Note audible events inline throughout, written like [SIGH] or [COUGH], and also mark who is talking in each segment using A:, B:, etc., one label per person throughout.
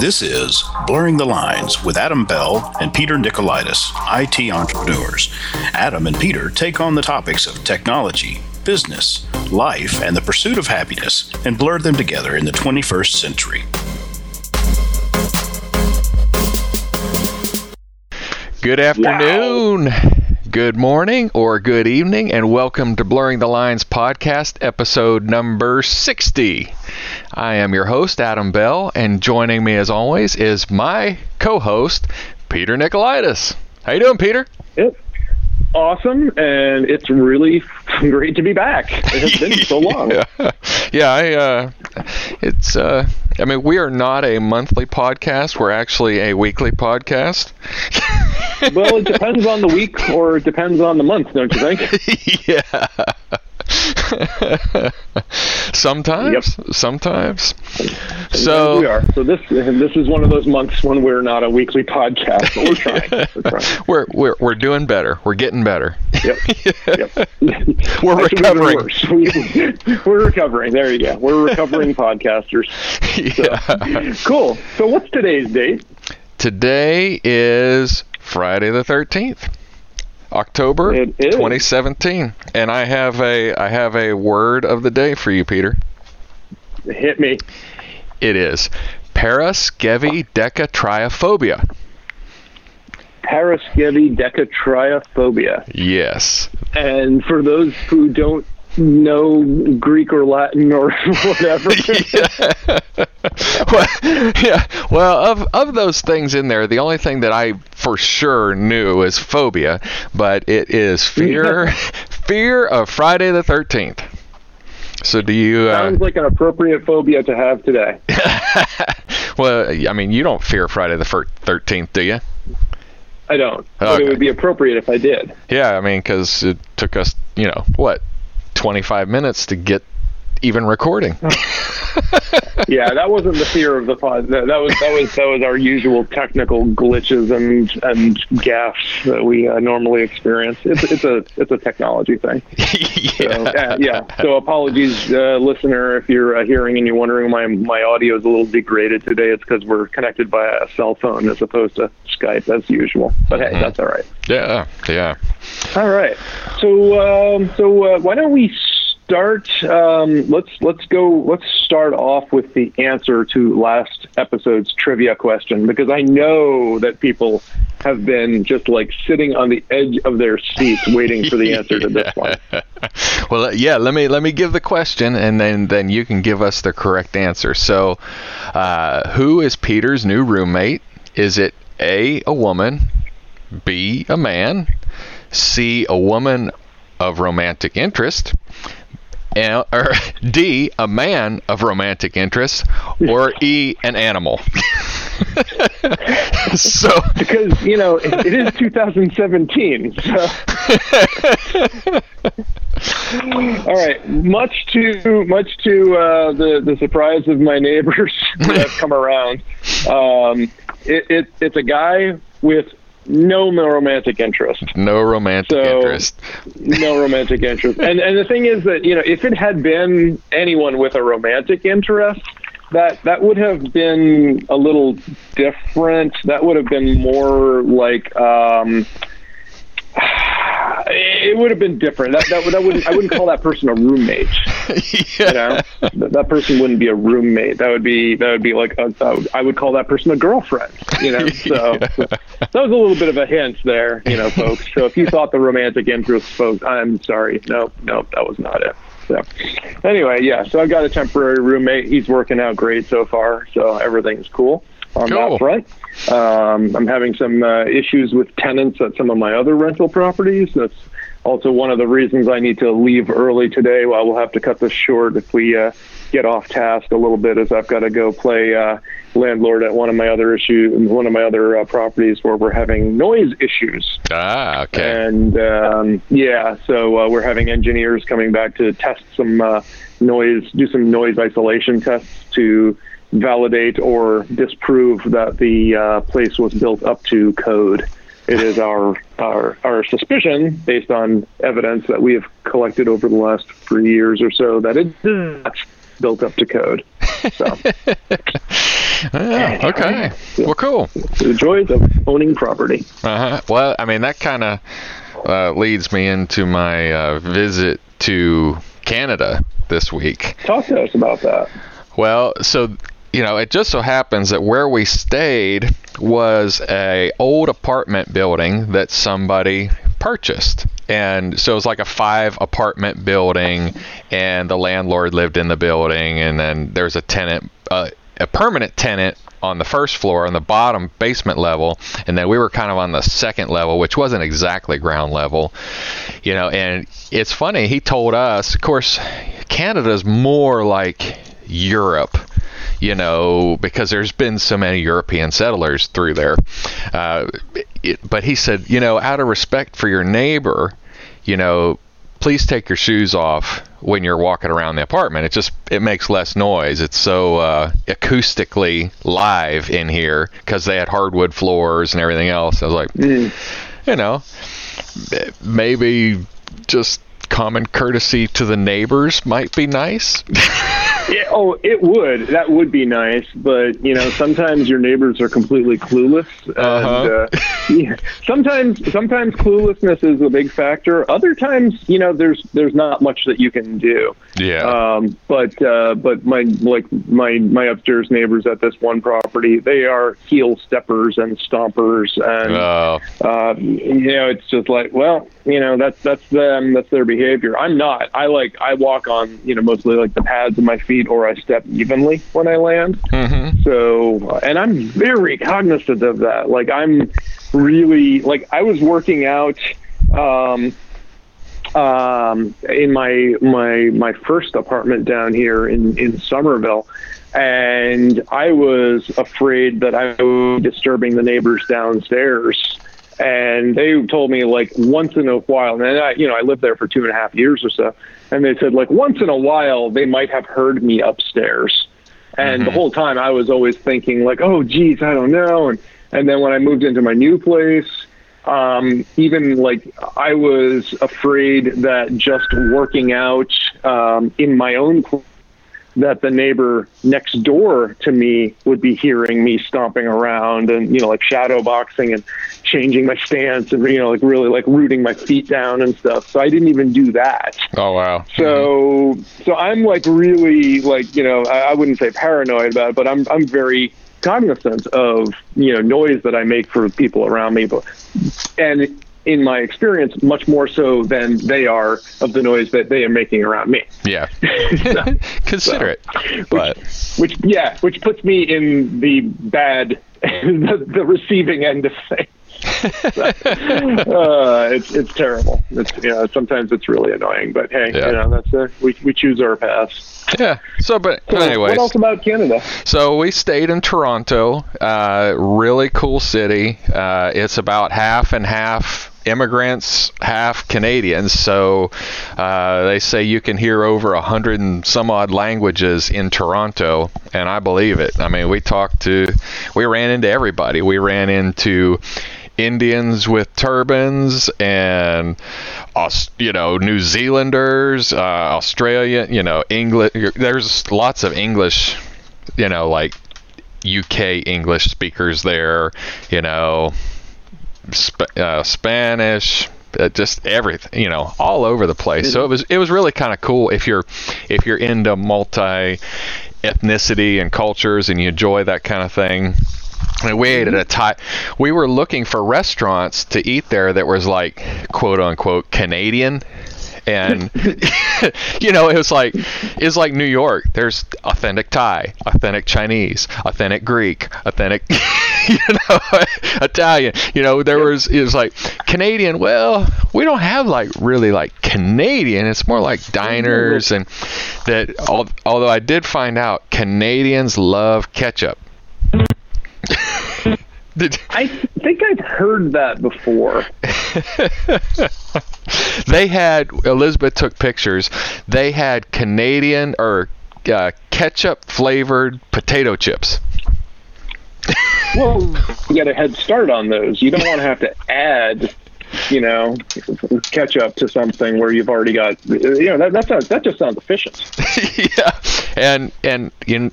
A: This is Blurring the Lines with Adam Bell and Peter Nicolaitis, IT entrepreneurs. Adam and Peter take on the topics of technology, business, life, and the pursuit of happiness and blur them together in the 21st century.
B: Good afternoon. Wow. Good morning or good evening, and welcome to Blurring the Lines podcast, episode number 60. I am your host, Adam Bell, and joining me as always is my co host, Peter Nicolaitis. How you doing, Peter?
C: Yep. Awesome, and it's really [LAUGHS] great to be back. It has been so [LAUGHS] long.
B: yeah, yeah I, uh, it's, uh, I mean, we are not a monthly podcast. We're actually a weekly podcast.
C: well, it depends on the week or it depends on the month, don't you think? [LAUGHS]
B: yeah. [LAUGHS] sometimes, yep. sometimes. So
C: we are. So this this is one of those months when we're not a weekly podcast, but we're [LAUGHS] trying. We're
B: trying. we're, we're we're doing better. We're getting better.
C: Yep. [LAUGHS] yep.
B: we're recovering.
C: we're recovering. There you go. We're recovering podcasters. Yeah. So, cool. So what's today's date?
B: Today is Friday the 13th. October 2017. And I have a I have a word of the day for you, Peter.
C: Hit me.
B: It is paraskevidecatriophobia.
C: Paraskevidecatriophobia.
B: Yes.
C: And for those who don't know Greek or Latin or [LAUGHS] whatever. [LAUGHS]
B: yeah. [LAUGHS] well, yeah. Well, of of those things in there, the only thing that I for sure knew is phobia, but it is fear fear of Friday the Thirteenth. So do you?
C: Uh, Sounds like an appropriate phobia to have today.
B: well, I mean, you don't fear Friday the Thirteenth, do you?
C: I don't. But it would be appropriate if I did.
B: Yeah, I mean, because it took us, you know, what, 25 minutes to get even recording. [LAUGHS]
C: yeah, that wasn't the fear of the pod. That, that, was that was that was our usual technical glitches and and gaffes that we uh, normally experience. It's it's a it's a technology thing. [LAUGHS]
B: yeah.
C: So, uh, yeah. So apologies, uh, listener, if you're uh, hearing and you're wondering my my audio is a little degraded today. It's because we're connected by a cell phone as opposed to Skype as usual. But hey, mm-hmm. that's all right.
B: Yeah. Yeah.
C: All right. So um, so uh, why don't we start um, let's let's go let's start off with the answer to last episode's trivia question because I know that people have been just like sitting on the edge of their seats waiting for the answer to this one. [LAUGHS]
B: well, uh, yeah, let me let me give the question and then then you can give us the correct answer. So, uh, who is Peter's new roommate? Is it A a woman, B a man, C a woman of romantic interest, or [LAUGHS] D, a man of romantic interest, or [LAUGHS] E, an animal. [LAUGHS]
C: so because you know it, it is 2017. So. All right. Much to much to uh, the the surprise of my neighbors that have come around, um, it, it, it's a guy with no romantic interest.
B: No romantic so, interest.
C: no romantic interest. And and the thing is that you know if it had been anyone with a romantic interest, that that would have been a little different. That would have been more like. Um, it would have been different. That, that, that wouldn't I wouldn't call that person a roommate. [LAUGHS] yeah. You know, that, that, person wouldn't be a roommate. That would be that would be like a, I would call that person a girlfriend. You know, [LAUGHS] so, yeah. so, that was a little bit of a hint there, you know, folks. So if you thought the romantic interest, folks, I'm sorry. No, no, that was not it. So anyway, yeah. So I've got a temporary roommate. He's working out great so far. So everything's cool on cool. that front. Um, I'm having some uh, issues with tenants at some of my other rental properties. That's also one of the reasons I need to leave early today. Well, we'll have to cut this short if we uh, get off task a little bit, as I've got to go play uh, landlord at one of my other issue, one of my other uh, properties where we're having noise issues.
B: Ah, okay.
C: And um, yeah, so uh, we're having engineers coming back to test some uh, noise, do some noise isolation tests to validate or disprove that the uh, place was built up to code. It is our, our our suspicion, based on evidence that we have collected over the last three years or so, that it is not built up to code. So. [LAUGHS]
B: yeah, okay. Well, cool.
C: The joys of owning property.
B: Uh-huh. Well, I mean, that kind of uh, leads me into my uh, visit to Canada this week.
C: Talk to us about that.
B: Well, so you know, it just so happens that where we stayed was a old apartment building that somebody purchased. And so it was like a five apartment building, and the landlord lived in the building, and then there's a tenant, uh, a permanent tenant on the first floor on the bottom basement level and then we were kind of on the second level which wasn't exactly ground level you know and it's funny he told us of course canada's more like europe you know, because there's been so many European settlers through there. Uh, it, but he said, you know, out of respect for your neighbor, you know, please take your shoes off when you're walking around the apartment. It just it makes less noise. It's so uh, acoustically live in here because they had hardwood floors and everything else. I was like, mm. you know, maybe just common courtesy to the neighbors might be nice. [LAUGHS]
C: Yeah, oh, it would. That would be nice, but you know, sometimes your neighbors are completely clueless. Uh-huh. Uh, [LAUGHS] yeah, sometimes, sometimes cluelessness is a big factor. Other times, you know, there's there's not much that you can do.
B: Yeah.
C: Um, but uh, but my like my my upstairs neighbors at this one property, they are heel steppers and stompers, and oh. uh, you know, it's just like, well, you know, that's that's them, that's their behavior. I'm not. I like I walk on, you know, mostly like the pads of my feet or I step evenly when I land. Mm-hmm. So, and I'm very cognizant of that. Like I'm really like I was working out um, um, in my my my first apartment down here in in Somerville, and I was afraid that I was disturbing the neighbors downstairs. And they told me like once in a while, and I, you know, I lived there for two and a half years or so and they said like once in a while they might have heard me upstairs and mm-hmm. the whole time i was always thinking like oh geez i don't know and and then when i moved into my new place um, even like i was afraid that just working out um, in my own that the neighbor next door to me would be hearing me stomping around and you know like shadow boxing and changing my stance and you know like really like rooting my feet down and stuff so i didn't even do that
B: oh wow
C: so mm-hmm. so i'm like really like you know I, I wouldn't say paranoid about it but i'm i'm very cognizant of you know noise that i make for people around me but and in my experience, much more so than they are of the noise that they are making around me.
B: Yeah, [LAUGHS] [LAUGHS] so, Consider
C: so, but which, which, yeah, which puts me in the bad, [LAUGHS] the, the receiving end of things. [LAUGHS] uh, it's it's terrible. It's you know, sometimes it's really annoying, but hey, yeah. you know that's uh, we we choose our paths.
B: Yeah. So, but so anyways,
C: what else about Canada?
B: So we stayed in Toronto. Uh, really cool city. Uh, it's about half and half immigrants, half Canadians. So uh, they say you can hear over a hundred and some odd languages in Toronto, and I believe it. I mean, we talked to, we ran into everybody. We ran into Indians with turbans and you know New Zealanders, uh, Australia, you know English. There's lots of English, you know, like UK English speakers there. You know, Sp- uh, Spanish, uh, just everything, you know, all over the place. So it was it was really kind of cool if you're if you're into multi ethnicity and cultures and you enjoy that kind of thing. And we ate at a time. We were looking for restaurants to eat there that was like quote unquote Canadian and [LAUGHS] you know it was like it's like New York. There's authentic Thai, authentic Chinese, authentic Greek, authentic [LAUGHS] you know [LAUGHS] Italian. You know there was it was like Canadian. Well, we don't have like really like Canadian. It's more like diners and that. Although I did find out Canadians love ketchup.
C: Did, I think I've heard that before. [LAUGHS]
B: they had Elizabeth took pictures. They had Canadian or uh, ketchup flavored potato chips. [LAUGHS]
C: well, you got a head start on those. You don't want to have to add you know, ketchup to something where you've already got, you know, that that, sounds, that just sounds efficient. [LAUGHS]
B: yeah, And and you,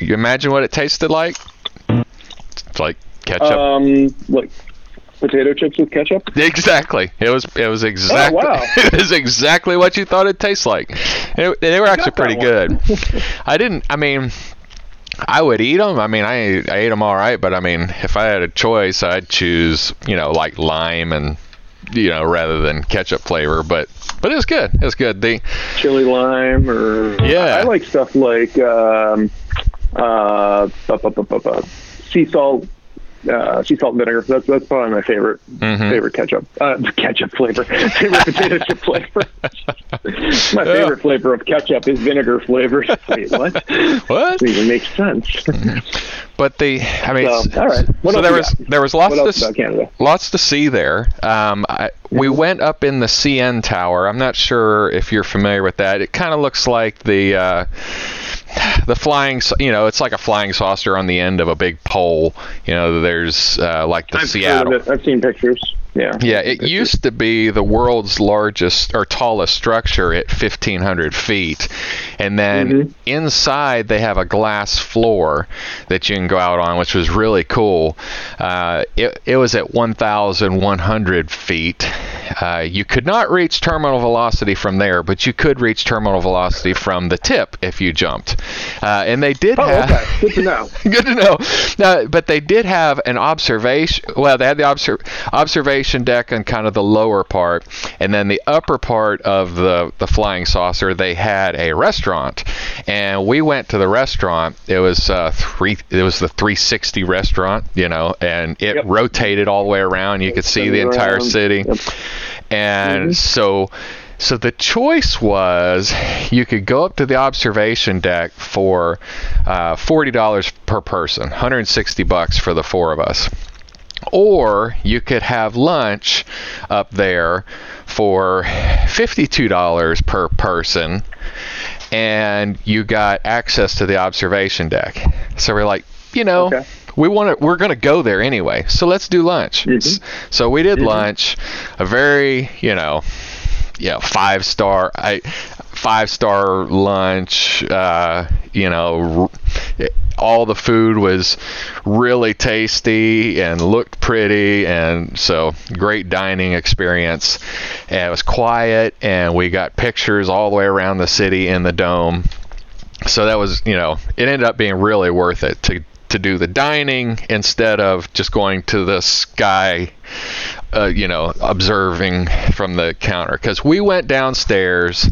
B: you imagine what it tasted like? It's like ketchup.
C: Um, like potato chips with ketchup.
B: Exactly. It was it was exactly
C: Oh, wow. [LAUGHS]
B: it was exactly what you thought it tastes like. It, they were actually pretty good. [LAUGHS] I didn't. I mean. I would eat them. I mean, I I ate them all right, but I mean, if I had a choice, I'd choose you know like lime and you know rather than ketchup flavor. But but it was good. It was good. The
C: Chili lime or
B: Yeah.
C: I like stuff like um, uh, bu- bu- bu- sea salt. Uh, sea salt and vinegar. That's that's probably my favorite
B: Mhm.
C: favorite ketchup. Uh, [LAUGHS] ketchup flavor. favorite potato chip flavor. [LAUGHS] my favorite flavor of ketchup is vinegar flavor. [LAUGHS] Wait, what?
B: what?
C: Doesn't even make sense.
B: But the I mean,
C: So, all right. What
B: so there was
C: got?
B: there was lots to
C: else
B: s-
C: about Canada?
B: lots to see there. Um, I, we went up in the CN Tower. I'm not sure if you're familiar with that. It kind of looks like the uh, the flying. s- You know, it's like a flying saucer on the end of a big pole. You know, there's uh, like the
C: I've
B: Seattle.
C: I've seen pictures. Yeah.
B: Yeah, it used to be the world's largest or tallest structure at 1,500 feet. And then
C: Mhm.
B: inside, they have a glass floor that you can go out on, which was really cool. Uh, it, it was at 1,100 feet. Uh, you could not reach terminal velocity from there, but you could reach terminal velocity from the tip if you jumped. Uh, and they did
C: Oh,
B: have.
C: okay. Good to know. [LAUGHS]
B: Good to know. No, but they did have an observation. Well, they had the obser- observation deck on kind of the lower part, and then the upper part of the the flying saucer. They had a restaurant, and we went to the restaurant. It was uh, three. It was the 360 restaurant, you know, and it
C: Yep.
B: rotated all the way around. You could see the
C: Spinning
B: entire city,
C: Yep.
B: and so. So the choice was you could go up to the observation deck for uh, forty dollars per person, 160 bucks for the four of us, or you could have lunch up there for fifty-two dollars per person, and you got access to the observation deck. So we're like, you know.
C: Okay.
B: We want to. We're going to go there anyway, so let's do lunch.
C: Mhm.
B: So we did lunch, a very, you know, know, five star I five star lunch uh, you know r- all the food was really tasty and looked pretty and so great dining experience. And it was quiet and we got pictures all the way around the city in the dome. So that was you know it ended up being really worth it to to do the dining instead of just going to the sky uh, you know observing from the counter. Because we went downstairs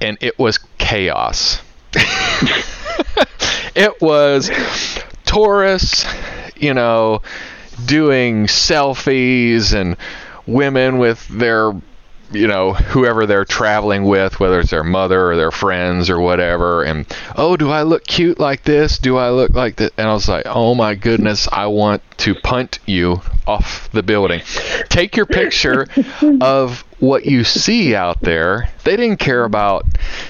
B: and it was chaos [LAUGHS] [LAUGHS] it was tourists you know doing selfies and women with their you know whoever they're traveling with whether it's their mother or their friends or whatever and oh do i look cute like this? Do i look like that and i was like oh my goodness i want to punt you off the building. Take your picture [LAUGHS] of what you see out there they didn't care about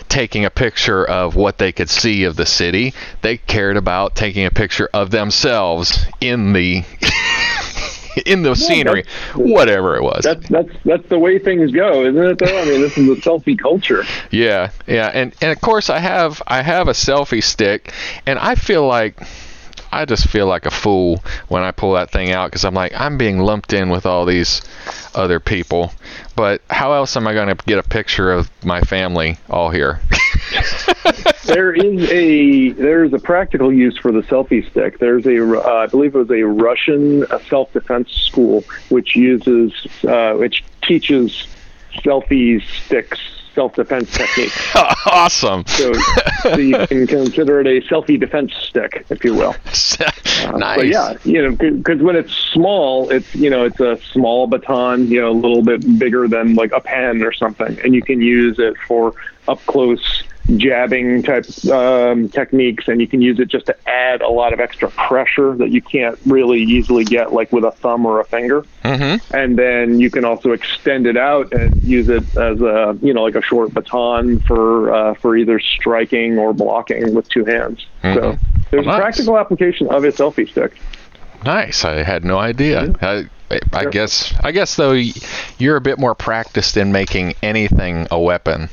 B: taking a picture of what they could see of the city they cared about taking a picture of themselves in the [LAUGHS] in the scenery whatever it was
C: That's that's that's the way things go, isn't it? Though I mean, this is a selfie culture.
B: Yeah, yeah, and and of course I have I have a selfie stick, and I feel like I just feel like a fool when I pull that thing out because I'm like I'm being lumped in with all these other people. But how else am I going to get a picture of my family all here? [LAUGHS]
C: there is a there is a practical use for the selfie stick. There's a uh, I believe it was a Russian uh, self defense school which uses uh, which teaches selfie sticks self defense techniques. [LAUGHS]
B: awesome.
C: So, so you can consider it a selfie defense stick, if you will. [LAUGHS] Uh,
B: nice.
C: But yeah, you know, because when it's small, it's you know, it's a small baton, you know, a little bit bigger than like a pen or something, and you can use it for up close jabbing type um, techniques, and you can use it just to add a lot of extra pressure that you can't really easily get like with a thumb or a finger.
B: Mm-hmm.
C: And then you can also extend it out and use it as a you know like a short baton for uh, for either striking or blocking with two hands. So
B: Mhm.
C: there's
B: Nice.
C: a practical application of a selfie stick.
B: Nice. I had no idea. I, I
C: Sure.
B: guess I guess though you're a bit more practiced in making anything a weapon.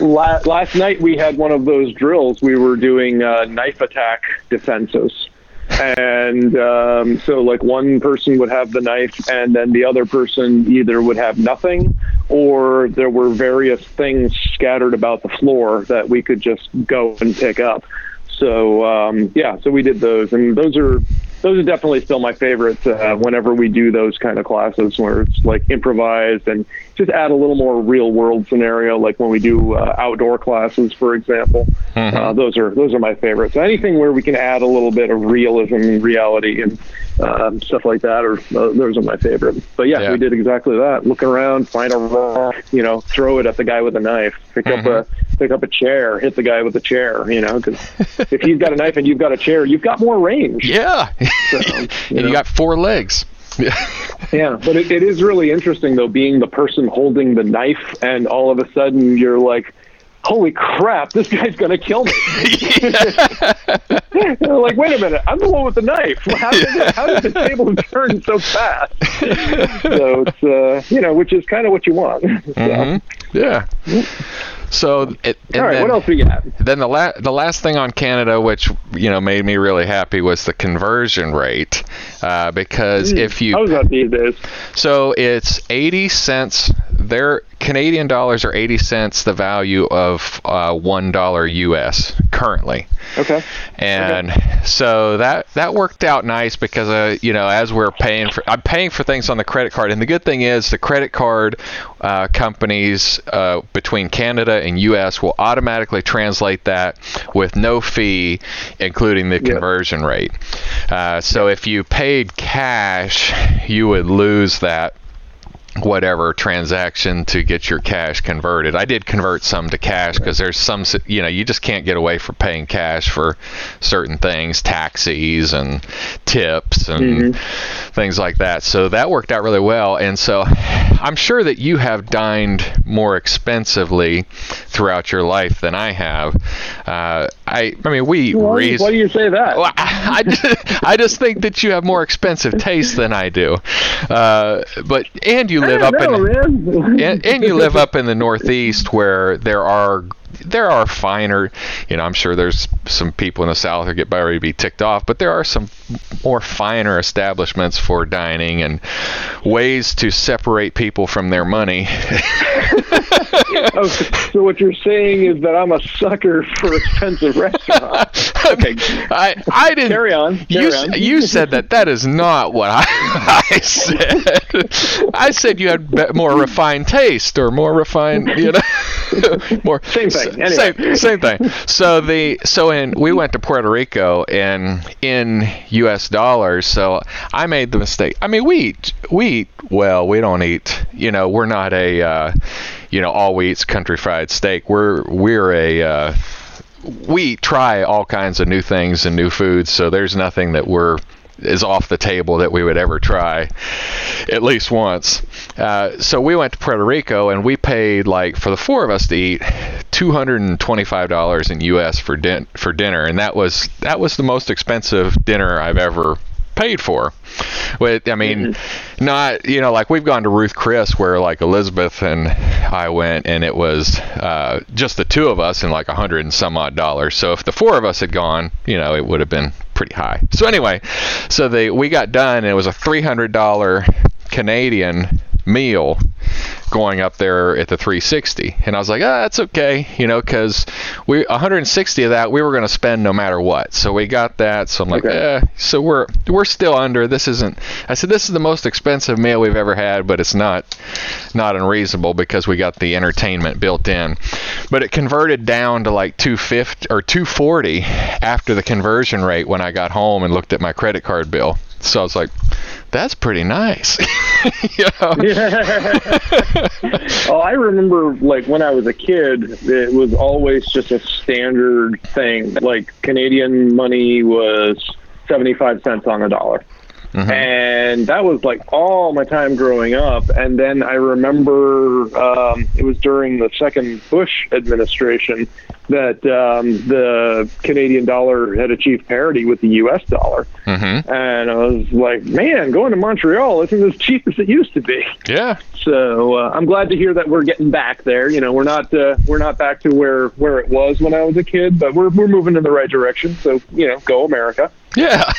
C: La- last night we had one of those drills. We were doing uh, knife attack defenses. And um, so, like, one person would have the knife, and then the other person either would have nothing, or there were various things scattered about the floor that we could just go and pick up. So, um, yeah, so we did those, and those are those are definitely still my favorites uh, whenever we do those kind of classes where it's like improvised and just add a little more real world scenario like when we do uh, outdoor classes for example. Mm-hmm. uh, those are those are my favorites. Anything where we can add a little bit of realism and reality and um, stuff like that or uh, those are my favorite. But yeah, yeah, we did exactly that. Look around find a rock you know throw it at the guy with a knife pick mm-hmm. up a pick up a chair hit the guy with a chair you know because if he's got a knife and you've got a chair you've got more range
B: yeah so, [LAUGHS] you and know. you got four legs. [LAUGHS]
C: yeah, but it, it is really interesting though, being the person holding the knife, and all of a sudden you're like, "Holy crap, this guy's gonna kill me!" [LAUGHS] like, wait a minute, I'm the one with the knife. How did, it, how did the table turn so fast? so it's uh, you know, which is kind of what you want. So.
B: Mm-hmm. Yeah. So, it,
C: all right. Then, what else we got?
B: Then the la- the last thing on Canada, which you know made me really happy, was the conversion rate, uh, because mm, if you
C: how that these days?
B: So it's eighty cents. Their Canadian dollars are eighty cents the value of uh, one dollar U.S. currently.
C: Okay.
B: And
C: okay.
B: so that that worked out nice because uh, you know as we're paying for I'm paying for things on the credit card, and the good thing is the credit card uh, companies uh, between Canada and U.S. will automatically translate that with no fee, including the conversion yep. rate. Uh, so if you paid cash, you would lose that whatever transaction to get your cash converted. I did convert some to cash because there's some, you know, you just can't get away from paying cash for certain things, taxis and tips and mm-hmm. things like that. So that worked out really well. And so I'm sure that you have dined more expensively throughout your life than I have. Uh, I, I mean, we
C: well, raise. Why do you say that?
B: Well, I, I, just, I just think that you have more expensive taste than I do. Uh, but and you live up
C: know,
B: in and, and you live up in the Northeast where there are there are finer, you know, I'm sure there's some people in the South who get ready to be ticked off, but there are some more finer establishments for dining and ways to separate people from their money. [LAUGHS]
C: oh, so what you're saying is that I'm a sucker for expensive restaurants. [LAUGHS] Okay,
B: I I didn't
C: carry on. Carry
B: you
C: on.
B: you said that. That is not what I, [LAUGHS] I said. I said you had more refined taste or more refined, you know. [LAUGHS]
C: more same thing. Anyway.
B: Same, same thing. So the so in we went to Puerto Rico and in U.S. dollars. So I made the mistake. I mean, we eat we eat well. We don't eat. You know, we're not a uh, you know all we eat's country fried steak. We're we're a uh, we try all kinds of new things and new foods. So there's nothing that we're is off the table that we would ever try at least once. Uh, so we went to Puerto Rico and we paid like for the four of us to eat $225 in US for din- for dinner and that was that was the most expensive dinner I've ever paid for. With, I mean, mm-hmm. not you know like we've gone to Ruth Chris where like Elizabeth and I went and it was uh, just the two of us and like a hundred and some odd dollars. So if the four of us had gone, you know, it would have been pretty high. So anyway, so they we got done and it was a three hundred dollar Canadian meal going up there at the 360 and i was like ah that's okay you know because we 160 of that we were going to spend no matter what so we got that so i'm like okay. eh. so we're we're still under this isn't i said this is the most expensive meal we've ever had but it's not not unreasonable because we got the entertainment built in but it converted down to like 250 or 240 after the conversion rate when i got home and looked at my credit card bill so i was like that's pretty nice. [LAUGHS] [LAUGHS]
C: oh, I remember like when I was a kid, it was always just a standard thing. Like Canadian money was 75 cents on a dollar. Mm-hmm. And that was like all my time growing up. And then I remember um, it was during the second Bush administration that um, the Canadian dollar had achieved parity with the U.S. dollar. Mm-hmm. And I was like, man, going to Montreal isn't as cheap as it used to be.
B: Yeah.
C: So uh, I'm glad to hear that we're getting back there. You know, we're not uh, we're not back to where where it was when I was a kid, but we're we're moving in the right direction. So you know, go America.
B: Yeah.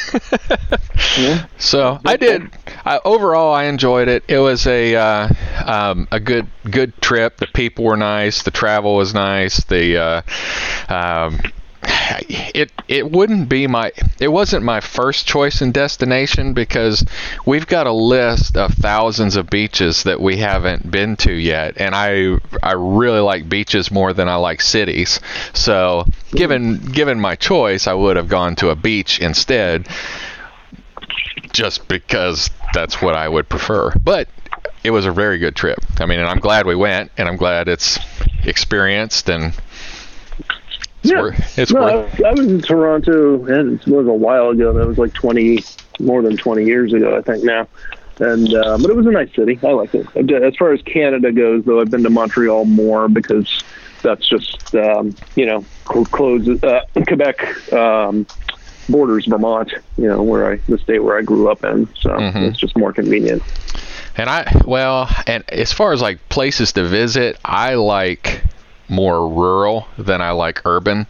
B: yeah. So I did. I, overall, I enjoyed it. It was a uh, um, a good good trip. The people were nice. The travel was nice. The uh, um, it it wouldn't be my it wasn't my first choice in destination because we've got a list of thousands of beaches that we haven't been to yet and I I really like beaches more than I like cities. So, given given my choice, I would have gone to a beach instead just because that's what I would prefer. But it was a very good trip. I mean, and I'm glad we went and I'm glad it's experienced and
C: it's yeah. Worth, it's no, worth. I, I was in Toronto, and it was a while ago. That was like 20, more than 20 years ago, I think now. And uh, but it was a nice city. I liked it. As far as Canada goes, though, I've been to Montreal more because that's just um, you know close uh, [CLEARS THROAT] Quebec um, borders Vermont. You know where I the state where I grew up in, so mm-hmm. it's just more convenient.
B: And I well, and as far as like places to visit, I like more rural than I like urban.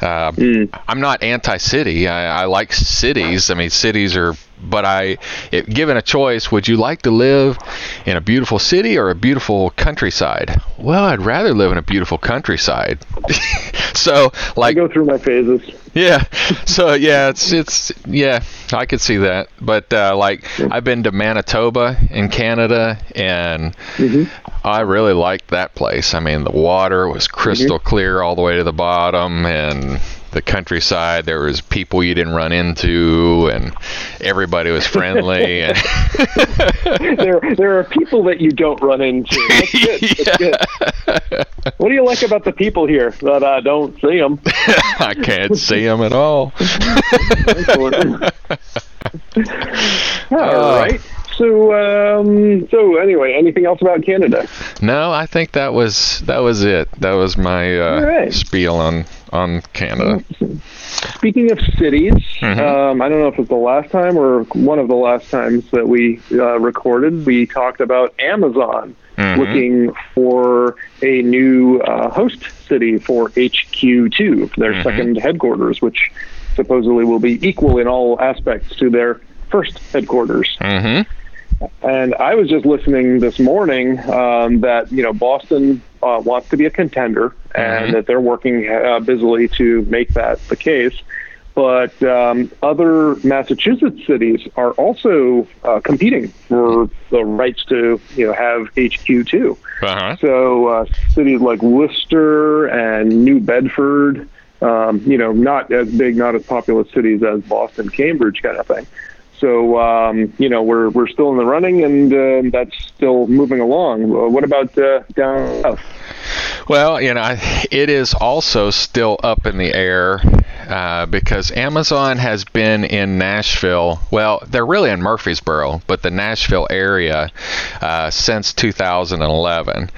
B: Uh, mm. I'm not anti-city. I, I, like cities. I mean, cities are. But I, given a choice, would you like to live in a beautiful city or a beautiful countryside? Well, I'd rather live in a beautiful countryside. [LAUGHS] so, like,
C: I go through my phases.
B: Yeah. So yeah, it's it's yeah, I could see that. But uh, like, I've been to Manitoba in Canada, and mm-hmm. I really liked that place. I mean, the water was crystal mm-hmm. clear all the way to the bottom, and the countryside. There was people you didn't run into, and everybody was friendly. and [LAUGHS]
C: there, there are people that you don't run into. That's good. That's [LAUGHS] yeah. good. What do you like about the people here that I don't see them? [LAUGHS]
B: I can't see them at all.
C: all uh, right. So, um, so anyway, anything else about Canada?
B: No, I think that was that was it. That was my uh, right. spiel on on Canada.
C: Speaking of cities, mm-hmm. um, I don't know if it's the last time or one of the last times that we uh, recorded. We talked about Amazon mm-hmm. looking for a new uh, host city for HQ2, their mm-hmm. second headquarters, which supposedly will be equal in all aspects to their first headquarters.
B: Mm-hmm.
C: And I was just listening this morning um, that you know Boston uh, wants to be a contender, and mm-hmm. that they're working uh, busily to make that the case. But um, other Massachusetts cities are also uh, competing for the rights to you know have HQ2. Uh-huh. So uh, cities like Worcester and New Bedford, um, you know, not as big, not as populous cities as Boston, Cambridge, kind of thing. So um, you know we're we're still in the running, and uh, that's still moving along. Uh, what about uh, down south?
B: Well, you know, it is also still up in the air uh, because Amazon has been in Nashville. Well, they're really in Murfreesboro, but the Nashville area uh, since 2011.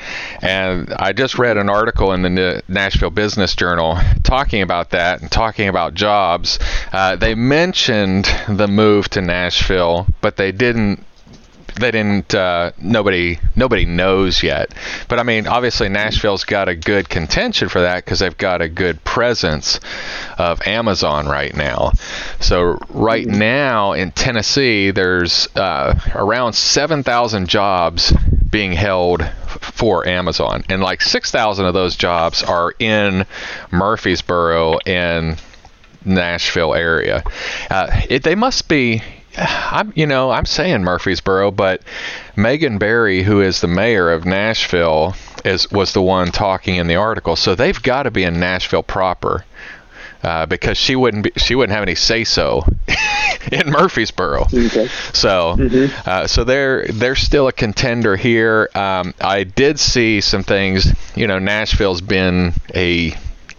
B: And I just read an article in the Nashville Business Journal talking about that and talking about jobs. Uh, they mentioned the move to Nashville, but they didn't they didn't uh, nobody nobody knows yet. But i mean obviously nashville's got a good contention for that because they've got a good presence of amazon right now. So right mm-hmm. now in tennessee there's uh, around 7000 jobs being held for amazon. And like 6000 of those jobs are in murfreesboro and nashville area. Uh, it, they must be I'm, you know, I'm saying Murfreesboro, but Megan Barry, who is the mayor of Nashville, is was the one talking in the article. So they've got to be in Nashville proper, uh, because she wouldn't be, she wouldn't have any say so [LAUGHS] in Murfreesboro. Okay. So, mm-hmm. uh, so they're they're still a contender here. Um, I did see some things. You know, Nashville's been a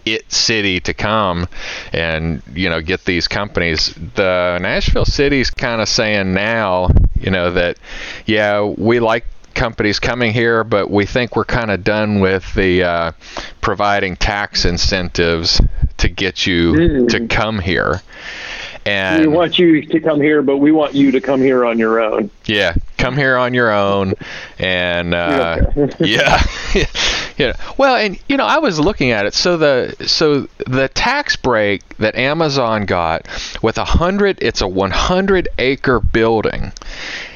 B: it city to come and you know get these companies. The Nashville city's kind of saying now, you know that yeah we like companies coming here, but we think we're kind of done with the uh, providing tax incentives to get you mm. to come here. And
C: we want you to come here, but we want you to come here on your own.
B: Yeah, come here on your own, and uh, [LAUGHS] yeah, [LAUGHS] [LAUGHS] yeah. Well, and you know, I was looking at it. So the so the tax break that Amazon got with a hundred, it's a 100 acre building,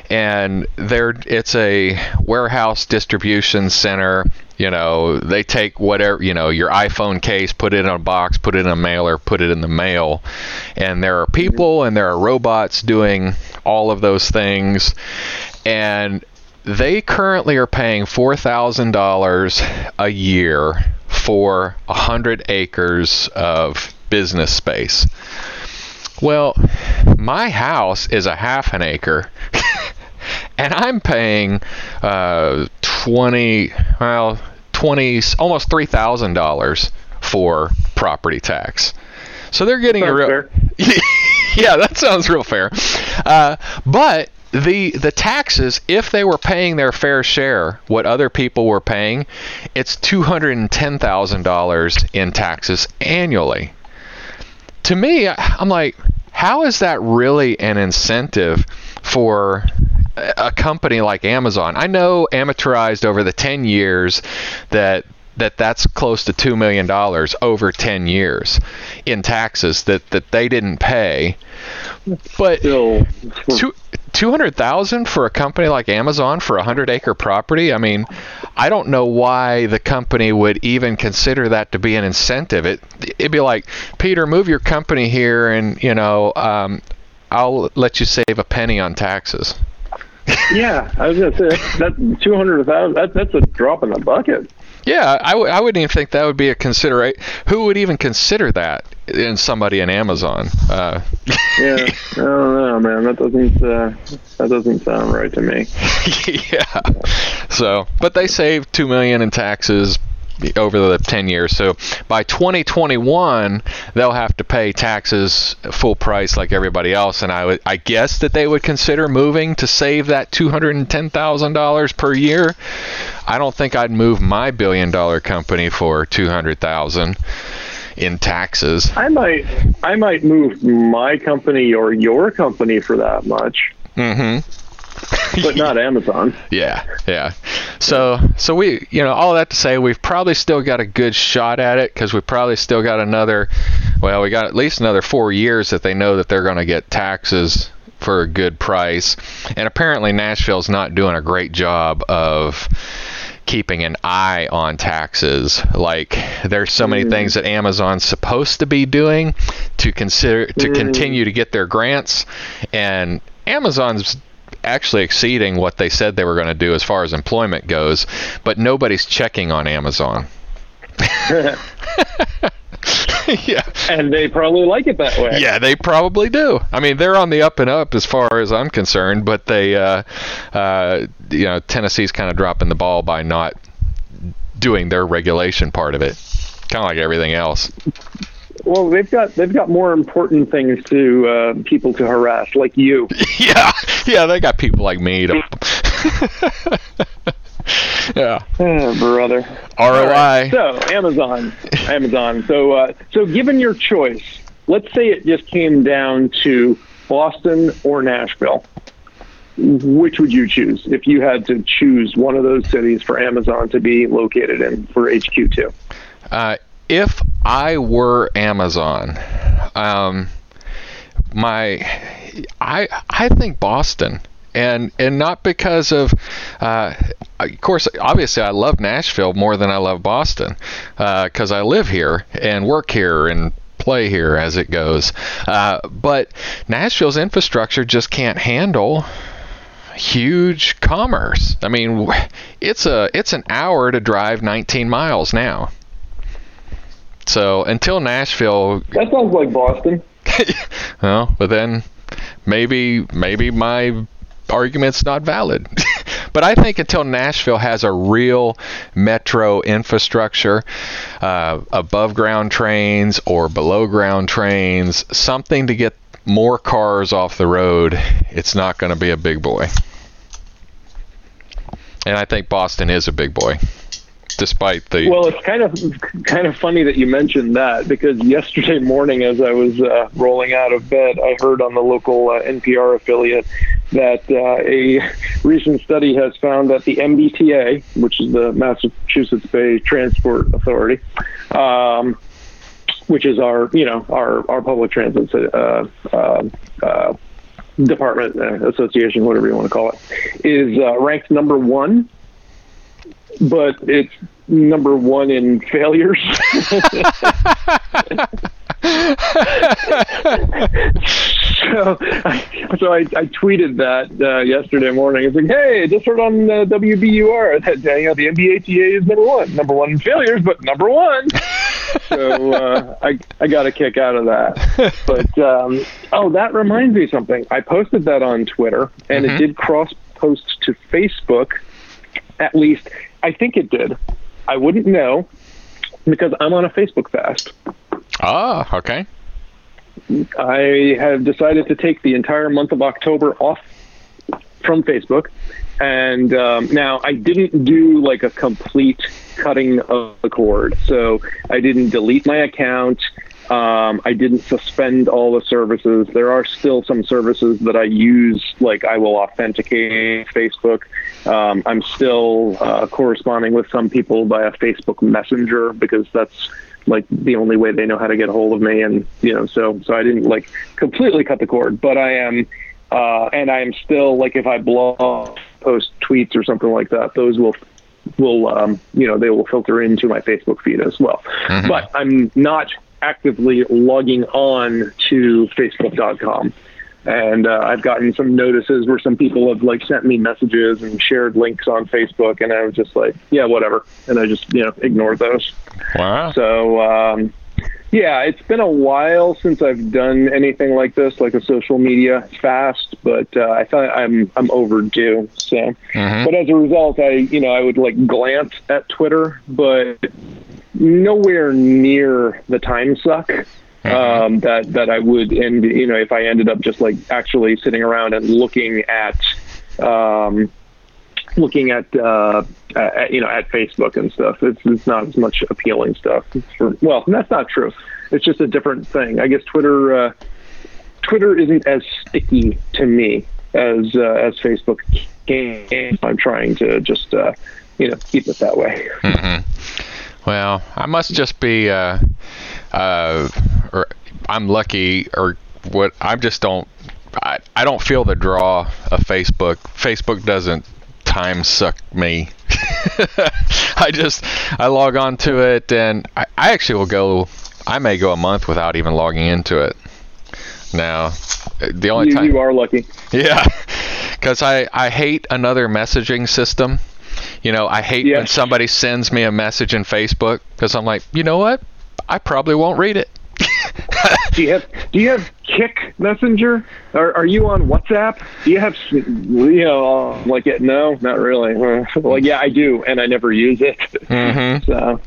B: and there it's a warehouse distribution center you know they take whatever you know your iphone case put it in a box put it in a mailer put it in the mail and there are people and there are robots doing all of those things and they currently are paying $4000 a year for 100 acres of business space well my house is a half an acre [LAUGHS] and I'm paying uh, twenty, well, twenty, almost three thousand dollars for property tax. So they're getting a real. [LAUGHS] yeah, that sounds real fair. Uh, but the the taxes, if they were paying their fair share, what other people were paying, it's two hundred and ten thousand dollars in taxes annually. To me, I'm like, how is that really an incentive for a company like Amazon. I know amortized over the 10 years that that that's close to two million dollars over 10 years in taxes that that they didn't pay. But Still, two, 200,000 for a company like Amazon for a 100 acre property. I mean, I don't know why the company would even consider that to be an incentive. It it'd be like, "Peter, move your company here and, you know, um, I'll let you save a penny on taxes."
C: yeah, I was gonna say that two hundred thousand. That, that's a drop in the bucket.
B: Yeah, I w- I wouldn't even think that would be a consideration. Who would even consider that in somebody in Amazon? Uh,
C: yeah, I don't know, man. That doesn't uh, that doesn't sound right to me. [LAUGHS]
B: yeah. So, but they save two million in taxes over the 10 years. So by 2021, they'll have to pay taxes full price like everybody else. And I, would, I guess that they would consider moving to save that $210,000 per year. I don't think I'd move my billion dollar company for 200,000 in taxes.
C: I might I might move my company or your company for that much.
B: Mhm [LAUGHS]
C: but not Amazon.
B: yeah, yeah. So, so we, you know, all that to say, we've probably still got a good shot at it because we probably still got another, well, we got at least another four years that they know that they're going to get taxes for a good price. And apparently, Nashville's not doing a great job of keeping an eye on taxes. Like there's so many mm. things that Amazon's supposed to be doing to consider to mm. continue to get their grants and Amazon's actually exceeding what they said they were going to do as far as employment goes, but nobody's checking on Amazon. [LAUGHS]
C: yeah. And they probably like it that way.
B: Yeah, they probably do. I mean, they're on the up and up as far as I'm concerned, but they, uh, uh, you know, Tennessee's kind of dropping the ball by not doing their regulation part of it, kind of like everything else.
C: Well, they've got they've got more important things to uh, people to harass, like you. [LAUGHS]
B: yeah, yeah, they got people like me to. yeah, [LAUGHS]
C: oh, brother.
B: ROI. Right,
C: so Amazon, Amazon. So uh, so given your choice, let's say it just came down to Boston or Nashville. Which would you choose if you had to choose one of those cities for Amazon to be located in for HQ two?
B: Uh, if I were Amazon, um, my I I think Boston. And and not because of, uh, of course, obviously I love Nashville more than I love Boston, because uh, I live here and work here and play here as it goes. Uh, but Nashville's infrastructure just can't handle huge commerce. I mean, it's a it's an hour to drive 19 miles now. So until Nashville.
C: That sounds like Boston. [LAUGHS]
B: well, but then maybe maybe my argument's not valid. [LAUGHS] But I think until Nashville has a real metro infrastructure, uh, above ground trains or below ground trains, something to get more cars off the road, it's not going to be a big boy. And I think Boston is a big boy despite the
C: well it's kind of kind of funny that you mentioned that because yesterday morning as i was uh, rolling out of bed i heard on the local uh, npr affiliate that uh, a recent study has found that the mbta which is the massachusetts bay transport authority um, which is our you know our our public transit uh, uh, uh, department association whatever you want to call it is ranked number one but it's number one in failures. [LAUGHS] so, I, so I, I tweeted that uh, yesterday morning. It's like, hey, just heard on uh, WBUR that you know, the MBTA is number one, number one in failures, but number one. [LAUGHS] so uh, I I got a kick out of that. But um, oh, that reminds me of something. I posted that on Twitter, and mm-hmm. it did cross post to Facebook. At least I think it did. I wouldn't know because I'm on a Facebook fast.
B: Ah, okay.
C: I have decided to take the entire month of October off from Facebook. And um, now I didn't do like a complete cutting of the cord. So I didn't delete my account. Um, I didn't suspend all the services. There are still some services that I use, like I will authenticate Facebook. Um, I'm still uh, corresponding with some people via Facebook Messenger because that's like the only way they know how to get a hold of me. And you know, so so I didn't like completely cut the cord, but I am, uh, and I am still like if I blog, post tweets or something like that, those will will um, you know they will filter into my Facebook feed as well. Mm-hmm. But I'm not actively logging on to Facebook.com. And uh, I've gotten some notices where some people have like sent me messages and shared links on Facebook, and I was just like, yeah, whatever, and I just you know ignored those.
B: Wow.
C: So um, yeah, it's been a while since I've done anything like this, like a social media fast. But uh, I thought I'm I'm overdue. So, mm-hmm. but as a result, I you know I would like glance at Twitter, but nowhere near the time suck mm-hmm. um, that that I would, and you know, if I ended up just like actually sitting around and looking at, um, looking at, uh, at you know at Facebook and stuff, it's it's not as much appealing stuff. For, well, that's not true. It's just a different thing. I guess Twitter uh, Twitter isn't as sticky to me as uh, as Facebook. Can. I'm trying to just uh, you know keep it that way.
B: Mm-hmm. Well, I must just be, uh, uh, or I'm lucky, or what? I just don't. I, I don't feel the draw of Facebook. Facebook doesn't time suck me. [LAUGHS] I just I log on to it, and I, I actually will go. I may go a month without even logging into it. Now, the only
C: you,
B: time
C: you are lucky. [LAUGHS]
B: Yeah, because I I hate another messaging system you know, I hate yes. when somebody sends me a message in Facebook because I'm like, you know what? I probably won't read it. [LAUGHS]
C: do you have Do you have Kik Messenger? Are Are you on WhatsApp? Do you have you know uh, like it? No, not really. [LAUGHS] like yeah, I do, and I never use it.
B: Mm-hmm. [LAUGHS] So.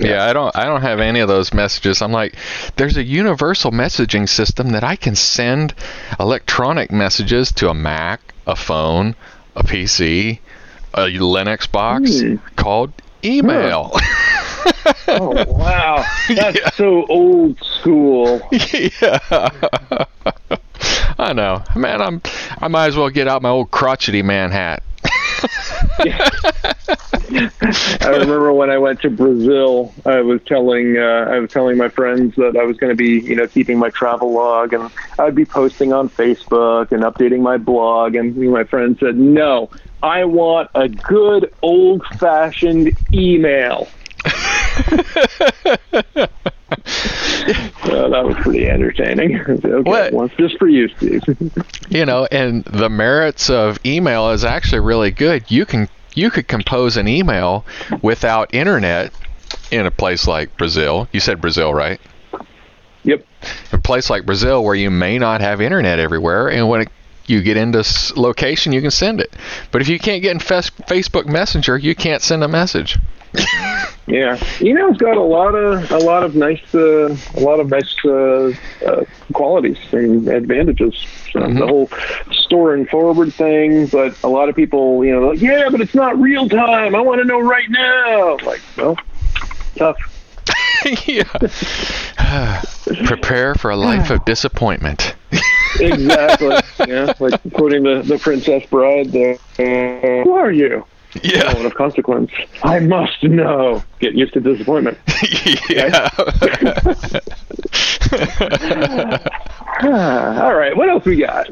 B: Yeah. yeah, I don't I don't have any of those messages. I'm like there's a universal messaging system that I can send electronic messages to a Mac, a phone, a PC, a Linux box mm. called email.
C: Huh. [LAUGHS] oh wow, that's yeah. so old school.
B: Yeah. [LAUGHS] I know, man. I'm. I might as well get out my old crotchety man hat. [LAUGHS]
C: I remember when I went to Brazil, I was telling uh, I was telling my friends that I was going to be, you know, keeping my travel log, and I'd be posting on Facebook and updating my blog. And my friend said, "No, I want a good old fashioned email. [LAUGHS] well, that was pretty entertaining. [LAUGHS] okay, what? Well, just for you, Steve. [LAUGHS]
B: you know, and the merits of email is actually really good. You can you could compose an email without internet in a place like Brazil. You said Brazil, right?
C: Yep.
B: In A place like Brazil where you may not have internet everywhere, and when it you get into location, you can send it. But if you can't get in Facebook Messenger, you can't send a message. [LAUGHS]
C: yeah, email's got a lot of a lot of nice uh, a lot of nice uh, uh, qualities and advantages. So mm-hmm. The whole store and forward thing, but a lot of people, you know, like, yeah, but it's not real time. I want to know right now. Like, well, tough. [LAUGHS]
B: yeah. [SIGHS] Prepare for a life of disappointment. [LAUGHS]
C: exactly. Yeah, like quoting the, the Princess Bride there. Uh, who are you?
B: Yeah.
C: One of consequence. I must know. Get used to disappointment. [LAUGHS]
B: yeah. [LAUGHS]
C: All right. What else we got?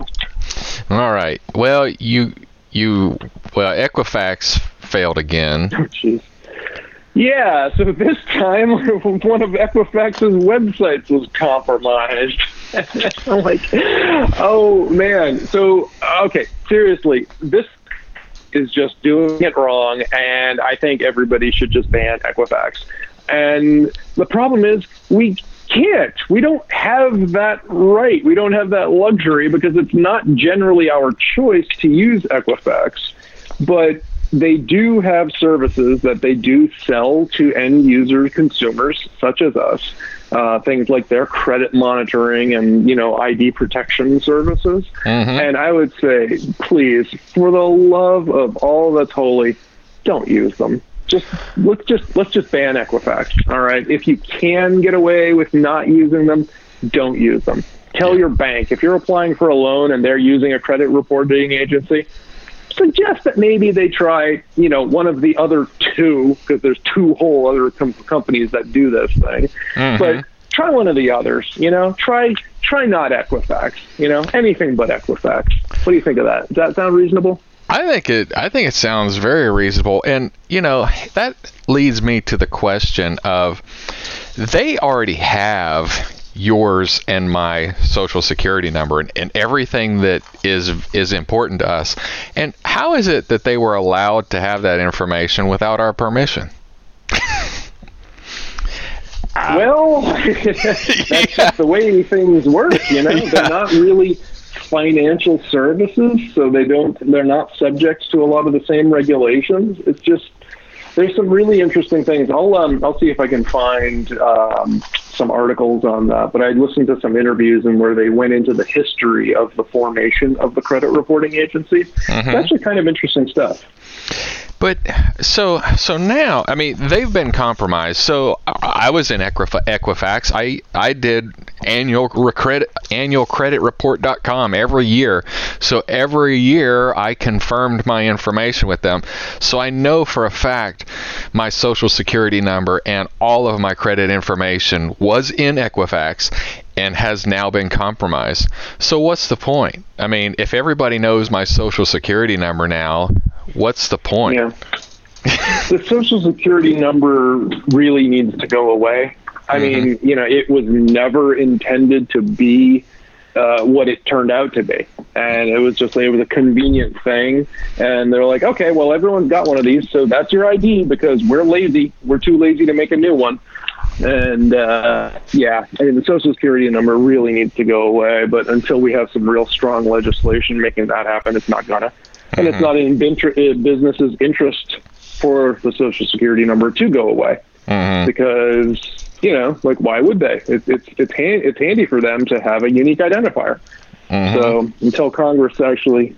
B: All right. Well, you you well Equifax failed again.
C: Oh, jeez. Yeah, so this time [LAUGHS] one of Equifax's websites was compromised. [LAUGHS] I'm like, oh man. So, okay, seriously, this is just doing it wrong, and I think everybody should just ban Equifax. And the problem is, we can't. We don't have that right. We don't have that luxury because it's not generally our choice to use Equifax. But they do have services that they do sell to end user consumers, such as us. Uh, things like their credit monitoring and you know ID protection services. Mm-hmm. And I would say, please, for the love of all that's holy, don't use them. Just let's just let's just ban Equifax. All right, if you can get away with not using them, don't use them. Tell your bank if you're applying for a loan and they're using a credit reporting agency, suggest that maybe they try, you know, one of the other two, because there's two whole other com- companies that do this thing. Mm-hmm. But try one of the others, you know, try try not Equifax, you know, anything but Equifax. What do you think of that? Does that sound reasonable?
B: I think it I think it sounds very reasonable and you know that leads me to the question of they already have yours and my social security number and, and, everything that is is important to us. And how is it that they were allowed to have that information without our permission? [LAUGHS]
C: well, [LAUGHS] that's yeah. just the way things work, you know. [LAUGHS] Yeah. They're not really financial services, so they don't they're not subject to a lot of the same regulations. It's just there's some really interesting things. I'll um, I'll see if I can find um, some articles on that. But I listened to some interviews and where they went into the history of the formation of the credit reporting agency. Mm-hmm. It's actually kind of interesting stuff.
B: But so so now, I mean, they've been compromised. So I was in Equifax. I I did annual credit annual credit report.com every year. So every year I confirmed my information with them. So I know for a fact my social security number and all of my credit information was in Equifax and has now been compromised. So what's the point? I mean, if everybody knows my social security number now, what's the point?
C: Yeah. the social security number really needs to go away. I mm-hmm. mean, you know, it was never intended to be uh, what it turned out to be. And it was just, it was a convenient thing. And they're like, okay, well, everyone's got one of these, so that's your ID because we're lazy. We're too lazy to make a new one. And uh, yeah, I mean, the Social Security number really needs to go away. But until we have some real strong legislation making that happen, it's not gonna. And mm-hmm. it's not in business's interest for the Social Security number to go away mm-hmm. because you know, like why would they? It, it's it's hand, it's handy for them to have a unique identifier. Mm-hmm. So until Congress actually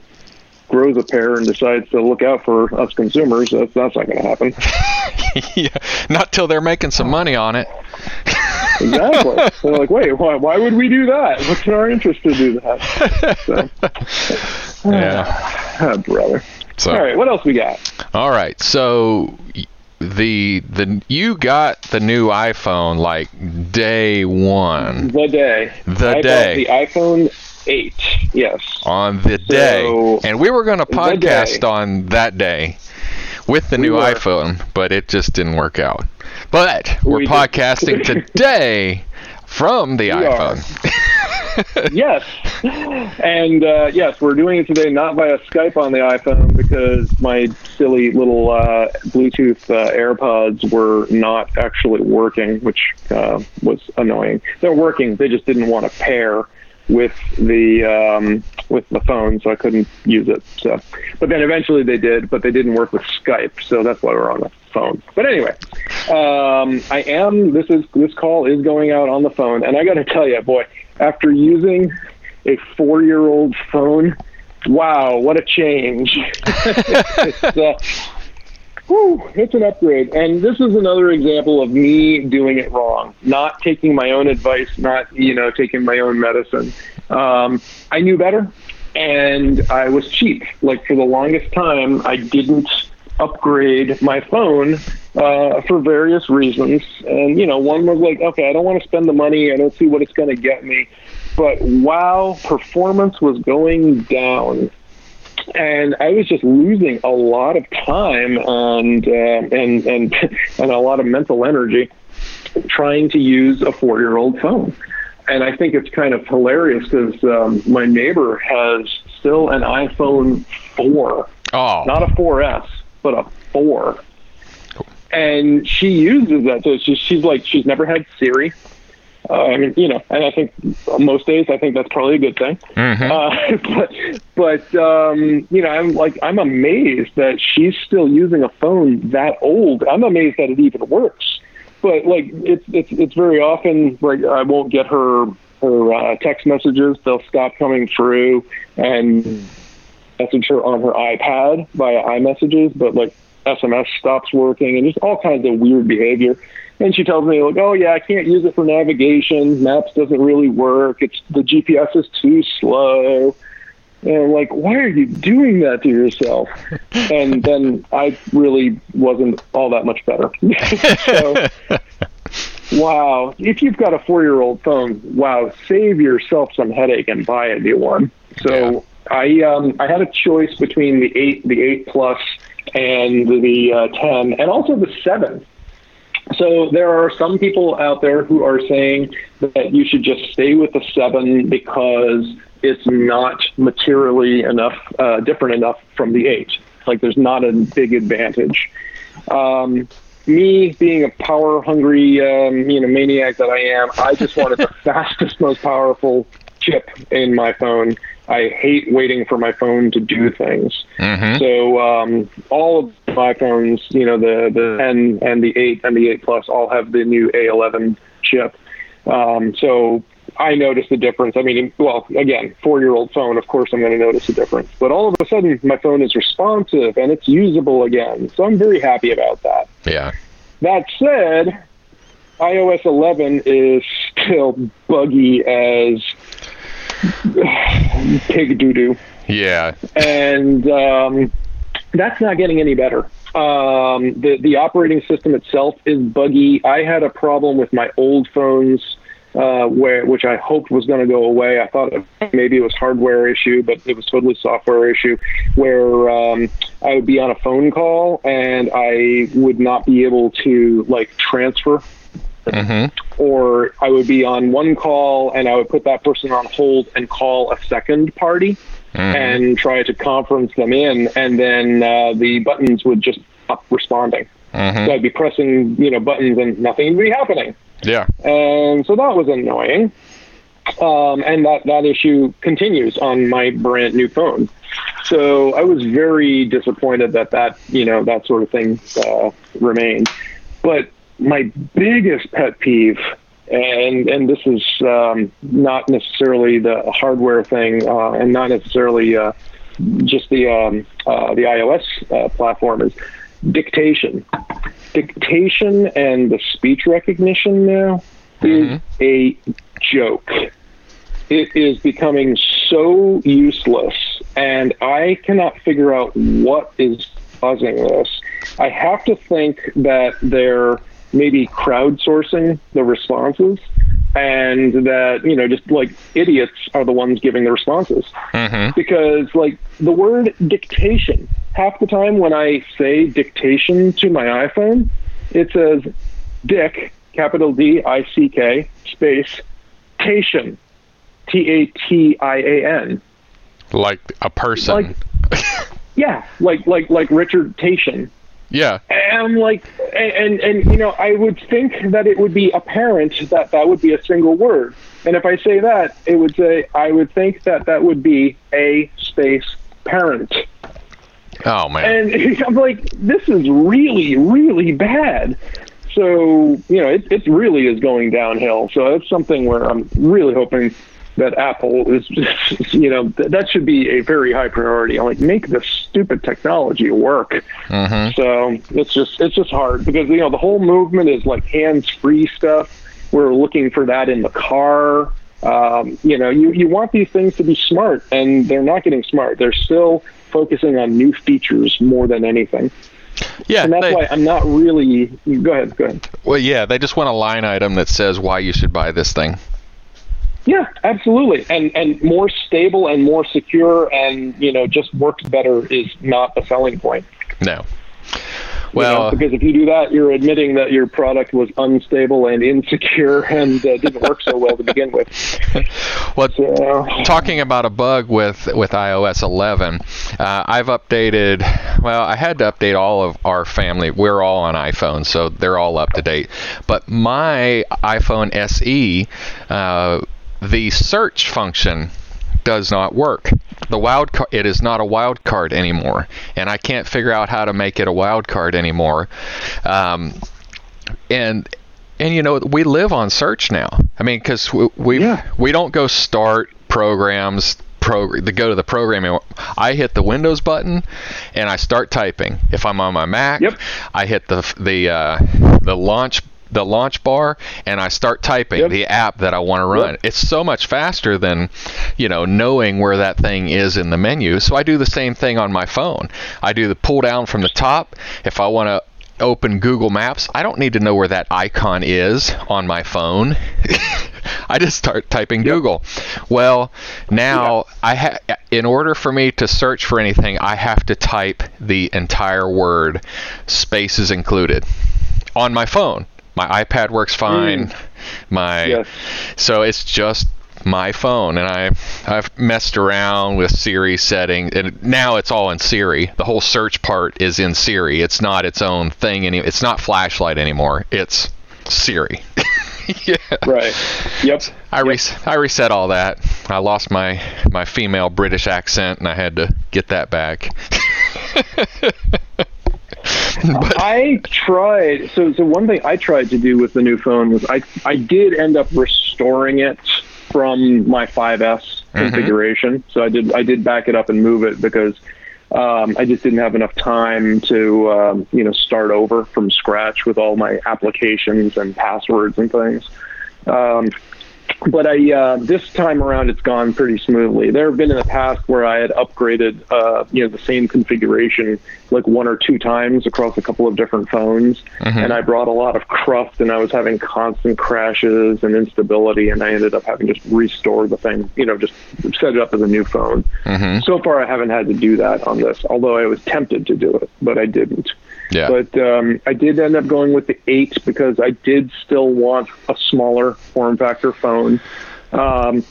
C: grows a pair and decides to look out for us consumers, that's, that's not going to happen. [LAUGHS]
B: yeah, not till they're making some money on it.
C: exactly. [LAUGHS] They're like, wait, why, why would we do that? What's in our interest to do that? [LAUGHS]
B: So, yeah. [SIGHS] [SIGHS]
C: Oh, [LAUGHS] brother. So, all right, what else we got?
B: All right, so the the you got the new iPhone like day one.
C: The day.
B: The I day.
C: the iPhone eight. Yes.
B: On the so, day, and we were going to podcast on that day with the we new were. iPhone, but it just didn't work out. But we're we podcasting [LAUGHS] today from the we iPhone. [LAUGHS] [LAUGHS]
C: yes, and uh, yes, we're doing it today not via Skype on the iPhone because my silly little uh, Bluetooth uh, AirPods were not actually working, which uh, was annoying. They're working, they just didn't want to pair with the um, with the phone, so I couldn't use it. So, but then eventually they did, but they didn't work with Skype, so that's why we're on the phone. But anyway, um, I am. This is this call is going out on the phone, and I got to tell you, boy, after using a four-year-old phone, wow, what a change! [LAUGHS] it's, uh, whew, it's an upgrade. And this is another example of me doing it wrong, not taking my own advice, not you know taking my own medicine. Um, I knew better, and I was cheap. Like for the longest time, I didn't upgrade my phone uh, for various reasons. And you know, one was like, okay, I don't want to spend the money. I don't see what it's going to get me. But wow, performance was going down and I was just losing a lot of time and uh, and and [LAUGHS] and a lot of mental energy trying to use a four-year-old phone. And I think it's kind of hilarious because um, my neighbor has still an iPhone four,
B: oh.
C: not a 4S, but a four. And she uses that. So she's, she's like, she's never had Siri. Uh, I mean, you know, and I think most days I think that's probably a good thing.
B: Mm-hmm.
C: Uh, [LAUGHS] but but um, you know, I'm like I'm amazed that she's still using a phone that old. I'm amazed that it even works. But like it's it's it's very often like I won't get her her uh, text messages. They'll stop coming through and message her on her iPad via iMessages, but like SMS stops working and just all kinds of weird behavior. And she tells me like, "Oh yeah, I can't use it for navigation. Maps doesn't really work. It's the GPS is too slow." And I'm like, "Why are you doing that to yourself?" [LAUGHS] and then I really wasn't all that much better. [LAUGHS] so, wow, if you've got a four-year-old phone, wow, save yourself some headache and buy a new one. So I um, I had a choice between the eight, the eight plus, and the uh, ten, and also the seven. So there are some people out there who are saying that you should just stay with the seven because it's not materially enough uh, different enough from the eight. Like there's not a big advantage. Um, me being a power hungry um, you know maniac that I am, I just wanted the [LAUGHS] fastest, most powerful chip in my phone. I hate waiting for my phone to do things.
B: Mm-hmm.
C: So um, all of my phones, you know, the the 10 and the 8 and the 8 Plus, all have the new A11 chip. Um, so I noticed the difference. I mean, well, again, four-year-old phone, of course, I'm going to notice a difference. But all of a sudden, my phone is responsive and it's usable again. So I'm very happy about that.
B: Yeah.
C: That said, iOS 11 is still buggy as [SIGHS] pig doo doo.
B: Yeah.
C: And um, that's not getting any better. Um, the the operating system itself is buggy. I had a problem with my old phones, uh, where which I hoped was going to go away. I thought maybe it was hardware issue, but it was totally software issue. Where um, I would be on a phone call and I would not be able to like transfer
B: Mm-hmm.
C: or I would be on one call and I would put that person on hold and call a second party
B: Mm-hmm.
C: and try to conference them in, and then uh, the buttons would just stop responding.
B: Mhm.
C: So I'd be pressing, you know, buttons and nothing would be happening,
B: Yeah.
C: and so that was annoying. Um, and that that issue continues on my brand new phone. So I was very disappointed that that you know that sort of thing uh, remained. But my biggest pet peeve, and and this is um, not necessarily the hardware thing, uh, and not necessarily uh, just the um, uh, the iOS uh, platform, is dictation. Dictation and the speech recognition now is a joke. It is becoming so useless, and I cannot figure out what is causing this. I have to think that they're maybe crowdsourcing the responses, and that you know just like idiots are the ones giving the responses
B: Mm-hmm.
C: because like the word dictation half the time when i say dictation to my iphone it says dick capital d i c k space tation t a t i a n
B: Like a person.
C: Like- yeah like like like richard tation
B: Yeah.
C: And I'm like, and, and and you know, I would think that it would be apparent that that would be a single word. And if I say that, it would say I would think that that would be a space parent.
B: Oh man.
C: And [LAUGHS] I'm like, this is really, really bad. So you know, it it really is going downhill. So that's something where I'm really hoping that Apple is [LAUGHS] you know, th- that should be a very high priority. I'm like, make this stupid technology work.
B: Mm-hmm.
C: So it's just, it's just hard because, you know, the whole movement is like hands free stuff. We're looking for that in the car. Um, you know, you, you want these things to be smart and they're not getting smart. They're still focusing on new features more than anything.
B: Yeah,
C: And that's
B: they-
C: why I'm not really, go ahead, go ahead.
B: well, yeah, they just want a line item that says why you should buy this thing.
C: Yeah, absolutely. And and more stable and more secure and you know just works better is not a selling point.
B: No.
C: You know,
B: Well,
C: because if you do that, you're admitting that your product was unstable and insecure [LAUGHS] and uh, didn't work so well to begin with. [LAUGHS]
B: well,
C: So,
B: talking about a bug with with iOS 11, uh, I've updated. Well, I had to update all of our family. We're all on iPhone, so they're all up to date. But my iPhone SE, uh, the search function does not work. The wild card, it is not a wild card anymore, and I can't figure out how to make it a wild card anymore. Um, and and you know we live on search now. I mean, because we we,
C: Yeah.
B: we don't go start programs pro to go to the programming. I hit the Windows button and I start typing. If I'm on my Mac,
C: Yep.
B: I hit the the uh, the launch the launch bar and I start typing
C: Yep.
B: the app that I want to run.
C: Yep.
B: It's so much faster than you know knowing where that thing is in the menu. So I do the same thing on my phone. I do the pull down from the top. If I want to open Google Maps, I don't need to know where that icon is on my phone. [LAUGHS] I just start typing Google. Well, now I ha- in order for me to search for anything, I have to type the entire word, spaces included, on my phone. My iPad works fine. Mm. My
C: Yes.
B: so it's just my phone and I I've messed around with Siri settings and now it's all in Siri. The whole search part is in Siri. It's not its own thing any it's not flashlight anymore. It's Siri. [LAUGHS] yeah.
C: right. Yep.
B: I res- I reset all that. I lost my my female British accent and I had to get that back. [LAUGHS] [LAUGHS] but
C: I tried. So, so one thing I tried to do with the new phone was I, I did end up restoring it from my 5S configuration. So I did, I did back it up and move it because um, I just didn't have enough time to, um, you know, start over from scratch with all my applications and passwords and things. Um, but I uh, this time around it's gone pretty smoothly. There have been in the past where I had upgraded, uh, you know, the same configuration like one or two times across a couple of different phones, and I brought a lot of cruft, and I was having constant crashes and instability, and I ended up having to just restore the thing, you know, just set it up as a new phone. So far, I haven't had to do that on this, although I was tempted to do it, but I didn't.
B: Yeah.
C: But um, I did end up going with the eight because I did still want a smaller form factor phone. Um,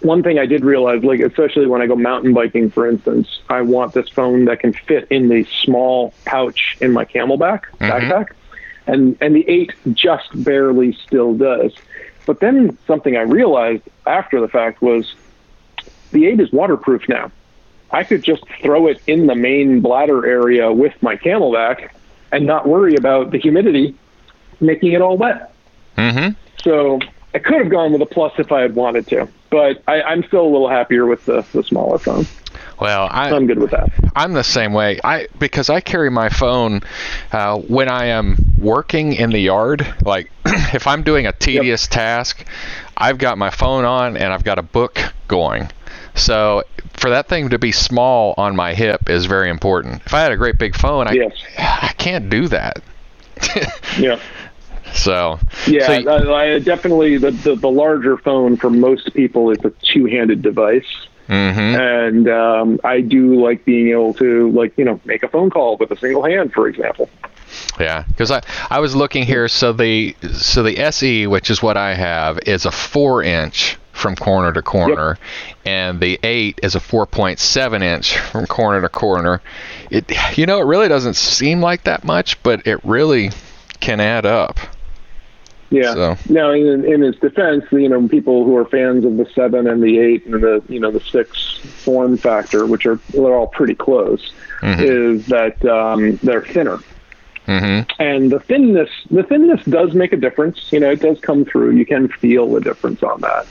C: one thing I did realize, like especially when I go mountain biking, for instance, I want this phone that can fit in the small pouch in my CamelBak backpack, and and the eight just barely still does. But then something I realized after the fact was the eight is waterproof now. I could just throw it in the main bladder area with my CamelBak and not worry about the humidity making it all wet.
B: mhm.
C: So I could have gone with a plus if I had wanted to, but I, I'm still a little happier with the, the smaller phone.
B: Well, I
C: I'm good with that.
B: I'm the same way. I because I carry my phone uh, when I am working in the yard. Like [CLEARS THROAT] if I'm doing a tedious task, I've got my phone on and I've got a book going. So for that thing to be small on my hip is very important. If I had a great big phone, I
C: Yes.
B: I can't do that. [LAUGHS]
C: Yeah.
B: so
C: Yeah,
B: so,
C: I, I definitely the, the the larger phone for most people is a two-handed device,
B: mhm.
C: and um, I do like being able to like you know make a phone call with a single hand, for example.
B: Yeah, because I I was looking here. So the so the SE, which is what I have, is a four inch from corner to corner, yep. and the 8 is a 4.7 inch from corner to corner. It, you know, it really doesn't seem like that much, but it really can add up.
C: Yeah. So. Now, in, in its defense, you know, people who are fans of the seven and the eight and the you know the six form factor, which are they're all pretty close, mm-hmm. is that um, they're thinner. Mm-hmm. And the thinness, the thinness does make a difference. You know, it does come through. You can feel the difference on that.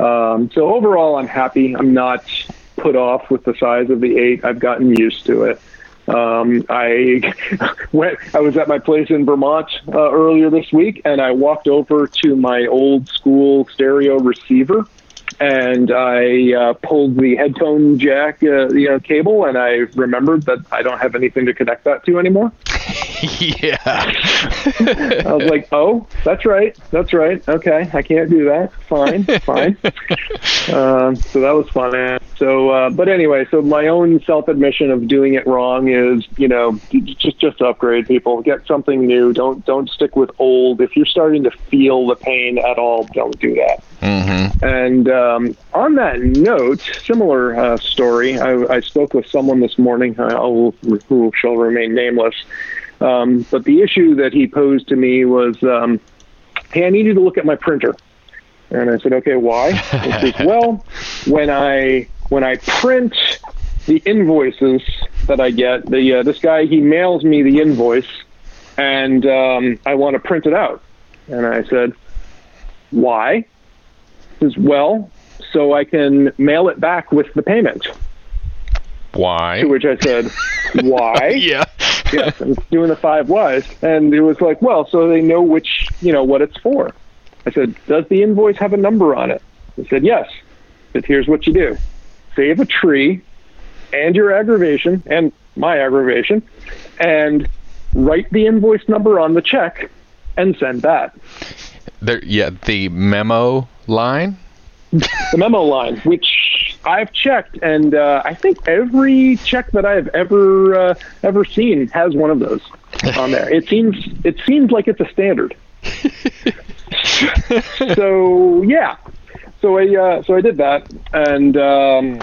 C: Um, so overall, I'm happy. I'm not put off with the size of the eight. I've gotten used to it. Um, I [LAUGHS] went. I was at my place in Vermont uh, earlier this week, and I walked over to my old school stereo receiver, and I uh, pulled the headphone jack, uh, you know, cable, and I remembered that I don't have anything to connect that to anymore. [LAUGHS]
B: yeah.
C: I was like, oh, that's right. That's right. Okay. I can't do that. Fine. [LAUGHS] Fine. uh, so that was fun. So, uh, but anyway, so my own self admission of doing it wrong is, you know, just, just upgrade people, get something new. Don't, don't stick with old. If you're starting to feel the pain at all, don't do that. Mm-hmm. And um, on that note, similar uh, story. I, I, spoke with someone this morning uh, who shall remain nameless. Um, but the issue that he posed to me was, um, "Hey, I need you to look at my printer." And I said, "Okay, why?" He says, [LAUGHS] "Well, when I when I print the invoices that I get, the uh, this guy he mails me the invoice, and um, I want to print it out." And I said, "Why?" He says, "Well, so I can mail it back with the payment."
B: Why?
C: To which I said, [LAUGHS] "Why?"
B: yeah
C: yes, [LAUGHS] and doing the five whys. And it was like, well, so they know which, you know, what it's for. I said, does the invoice have a number on it? He said, yes. But here's what you do save a tree and your aggravation and my aggravation and write the invoice number on the check and send that.
B: There, yeah, the memo line?
C: the memo line, which I've checked, and uh, I think every check that I've ever uh, ever seen has one of those on there. It seems it seems like it's a standard. [LAUGHS] so yeah, so I uh, so I did that, and um,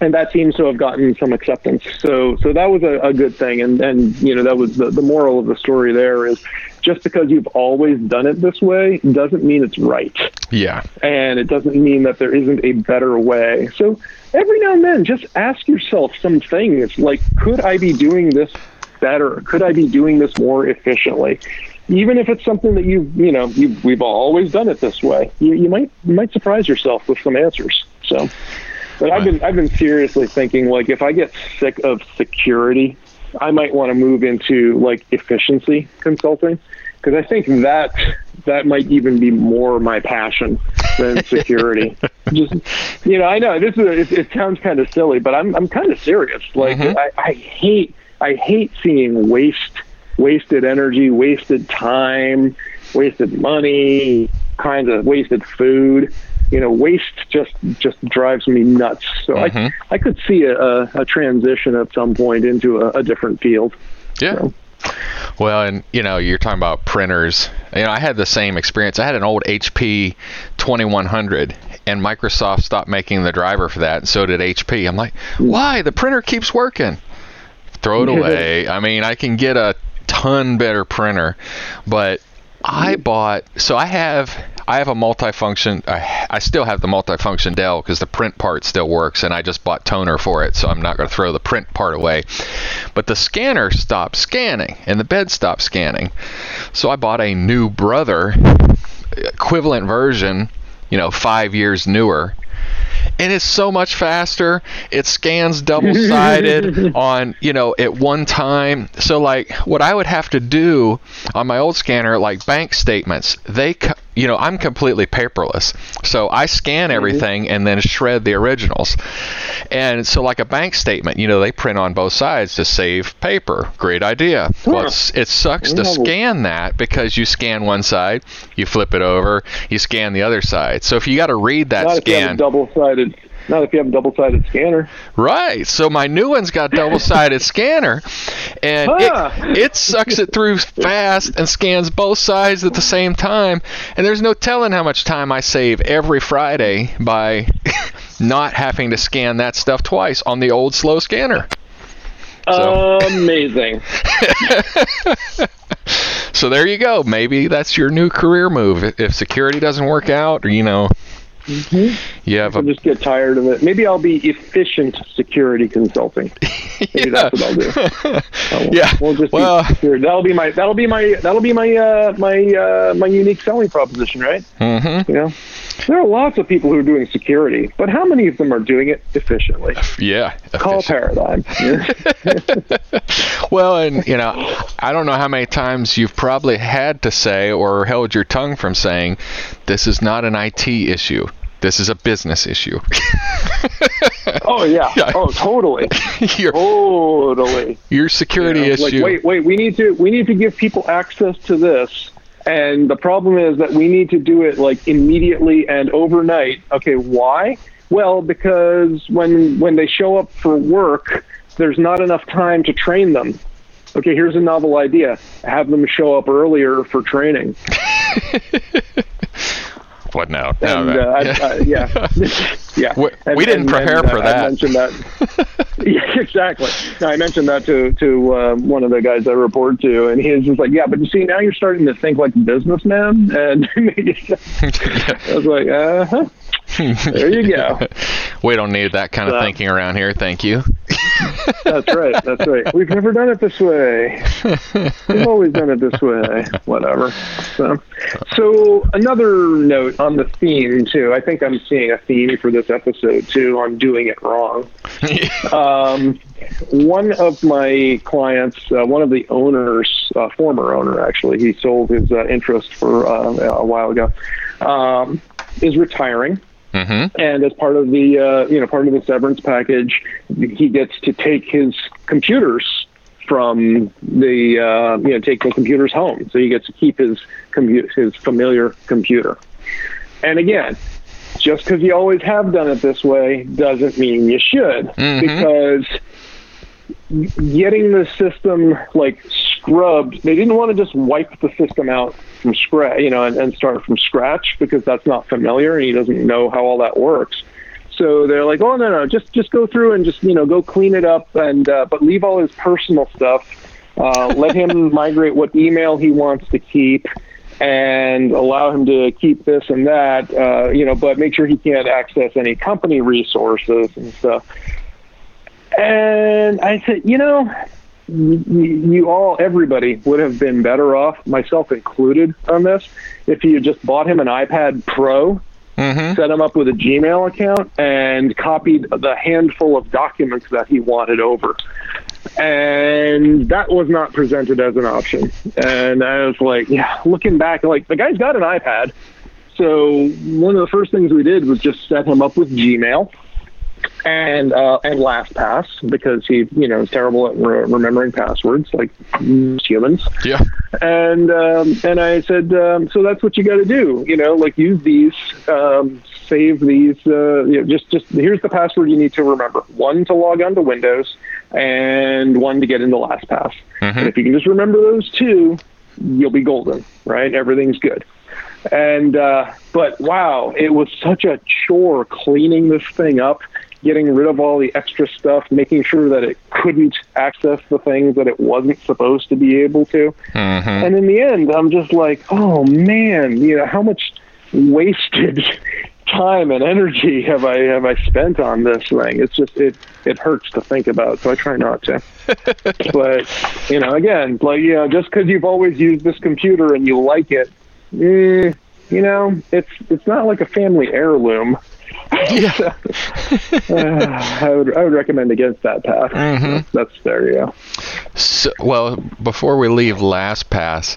C: and that seems to have gotten some acceptance. So so that was a, a good thing, and and you know that was the, the moral of the story. There is just because you've always done it this way doesn't mean it's right.
B: Yeah.
C: And it doesn't mean that there isn't a better way. So every now and then, just ask yourself some things like, could I be doing this better? Could I be doing this more efficiently? Even if it's something that you, you know, you, we've always done it this way, you, you might you might surprise yourself with some answers. So, but I've been I've been seriously thinking like if I get sick of security I might want to move into like efficiency consulting because I think that that might even be more my passion than [LAUGHS] security. Just you know, I know this is it, it sounds kind of silly, but I'm I'm kind of serious. Like mm-hmm. I, I hate I hate seeing waste, wasted energy, wasted time, wasted money, kinds of wasted food you know, waste just just drives me nuts. So mm-hmm. I I could see a, a, a, transition at some point into a, a different field.
B: Yeah. So. Well, and you know, you're talking about printers. You know, I had the same experience. I had an old HP 2100, and Microsoft stopped making the driver for that, and so did HP. I'm like, why? The printer keeps working. Throw it [LAUGHS] away. I mean, I can get a ton better printer, but I bought. So I have I have a multifunction. I, I still have the multifunction Dell because the print part still works, and I just bought toner for it, so I'm not going to throw the print part away. But the scanner stopped scanning, and the bed stopped scanning. So I bought a new Brother equivalent version, you know, five years newer, and it's so much faster. It scans double sided [LAUGHS] on, you know, at one time. So, like, what I would have to do on my old scanner, like bank statements, they, you know, I'm completely paperless. So I scan mm-hmm. everything and then shred the originals. And so, like a bank statement, you know, they print on both sides to save paper. Great idea. Well, it sucks to scan that because you scan one side, you flip it over, you scan the other side. So if you got to read that scan,
C: double sided Not if you have a double-sided scanner.
B: Right. So my new one's got double-sided [LAUGHS] scanner, and
C: Ah.
B: it, it sucks it through fast and scans both sides at the same time. And there's no telling how much time I save every Friday by [LAUGHS] not having to scan that stuff twice on the old slow scanner. So-
C: Amazing. [LAUGHS]
B: So there you go. Maybe that's your new career move. If- If security doesn't work out, or you know, you have
C: I'll just get tired of it. Maybe I'll be efficient security consulting. Maybe [LAUGHS] that's what I'll do. [LAUGHS] Oh,
B: Yeah.
C: We'll just
B: Well-.
C: That'll be my that'll be my that'll be my uh, my uh, my unique selling proposition, right?
B: Mhm.
C: You know, there are lots of people who are doing security, but how many of them are doing it efficiently? [LAUGHS]
B: yeah.
C: Call
B: efficient.
C: paradigm. [LAUGHS]
B: Well, and you know, I don't know how many times you've probably had to say or held your tongue from saying, "This is not an IT issue. This is a business issue." [LAUGHS]
C: oh yeah.
B: Yeah.
C: Oh totally.
B: your
C: Totally.
B: your security
C: You know,
B: issue.
C: Like, wait, wait, we need to we need to give people access to this. And the problem is that we need to do it like immediately and overnight. Okay, why? Well, because when when they show up for work, there's not enough time to train them. Okay, here's a novel idea. Have them show up earlier for training. [LAUGHS]
B: what now? No,
C: And
B: no.
C: uh, I, I, yeah, [LAUGHS] yeah.
B: We-
C: And-
B: we didn't
C: and-
B: prepare for that.
C: I mentioned that. [LAUGHS] yeah, exactly. No, I mentioned that to to uh, one of the guys I report to, and he was just like, "Yeah, but you see, now you're starting to think like a businessman." And [LAUGHS] I was like, "Uh huh." [LAUGHS] There you go.
B: we don't need that kind of thinking around here. Thank you. [LAUGHS]
C: That's right. That's right. We've never done it this way. We've always done it this way. Whatever. So, so another note on the theme too. I think I'm seeing a theme for this episode too on doing it wrong. [LAUGHS] Um, one of my clients, uh, one of the owners, uh, former owner actually, he sold his uh, interest for uh, a while ago, um, is retiring
B: hmm
C: and as part of the uh, you know part of the severance package, he gets to take his computers from the uh, you know take the computers home, so he gets to keep his compu- his familiar computer. And again, just because you always have done it this way doesn't mean you should,
B: Mhm.
C: because getting the system like scrubbed, they didn't want to just wipe the system out from scratch, you know, and, and start from scratch because that's not familiar and he doesn't know how all that works. So they're like, oh no no, just just go through and just you know go clean it up and uh, but leave all his personal stuff. Uh, let him [LAUGHS] migrate what email he wants to keep, and allow him to keep this and that. Uh, you know, but make sure he can't access any company resources and stuff. And I said, you know, you, all, everybody would have been better off, myself included, on this, if you had just bought him an iPad Pro,
B: hmm
C: set him up with a Gmail account, and copied the handful of documents that he wanted over. And that was not presented as an option. And I was like, yeah, looking back, like the guy's got an iPad. So one of the first things we did was just set him up with Gmail and uh, and LastPass because he you know is terrible at re- remembering passwords like humans.
B: Yeah.
C: And um, and I said, um, so that's what you got to do. You know, like use these, um, save these. Uh, you know, just just here's the password you need to remember: one to log on to Windows, and one to get into LastPass. And if you can just remember those two, you'll be golden, right? Everything's good. And uh, but wow, it was such a chore cleaning this thing up, getting rid of all the extra stuff, making sure that it couldn't access the things that it wasn't supposed to be able to.
B: hmm
C: And in the end, I'm just like, oh man, you know, how much wasted [LAUGHS] time and energy have I have I spent on this thing? It's just it it hurts to think about, so I try not to. [LAUGHS] but you know, again, like you know, just because you've always used this computer and you like it, eh, you know, it's it's not like a family heirloom.
B: Yeah. [LAUGHS]
C: Uh, I would I would recommend against that path.
B: Mhm.
C: That's there you go.
B: So, well, before we leave LastPass,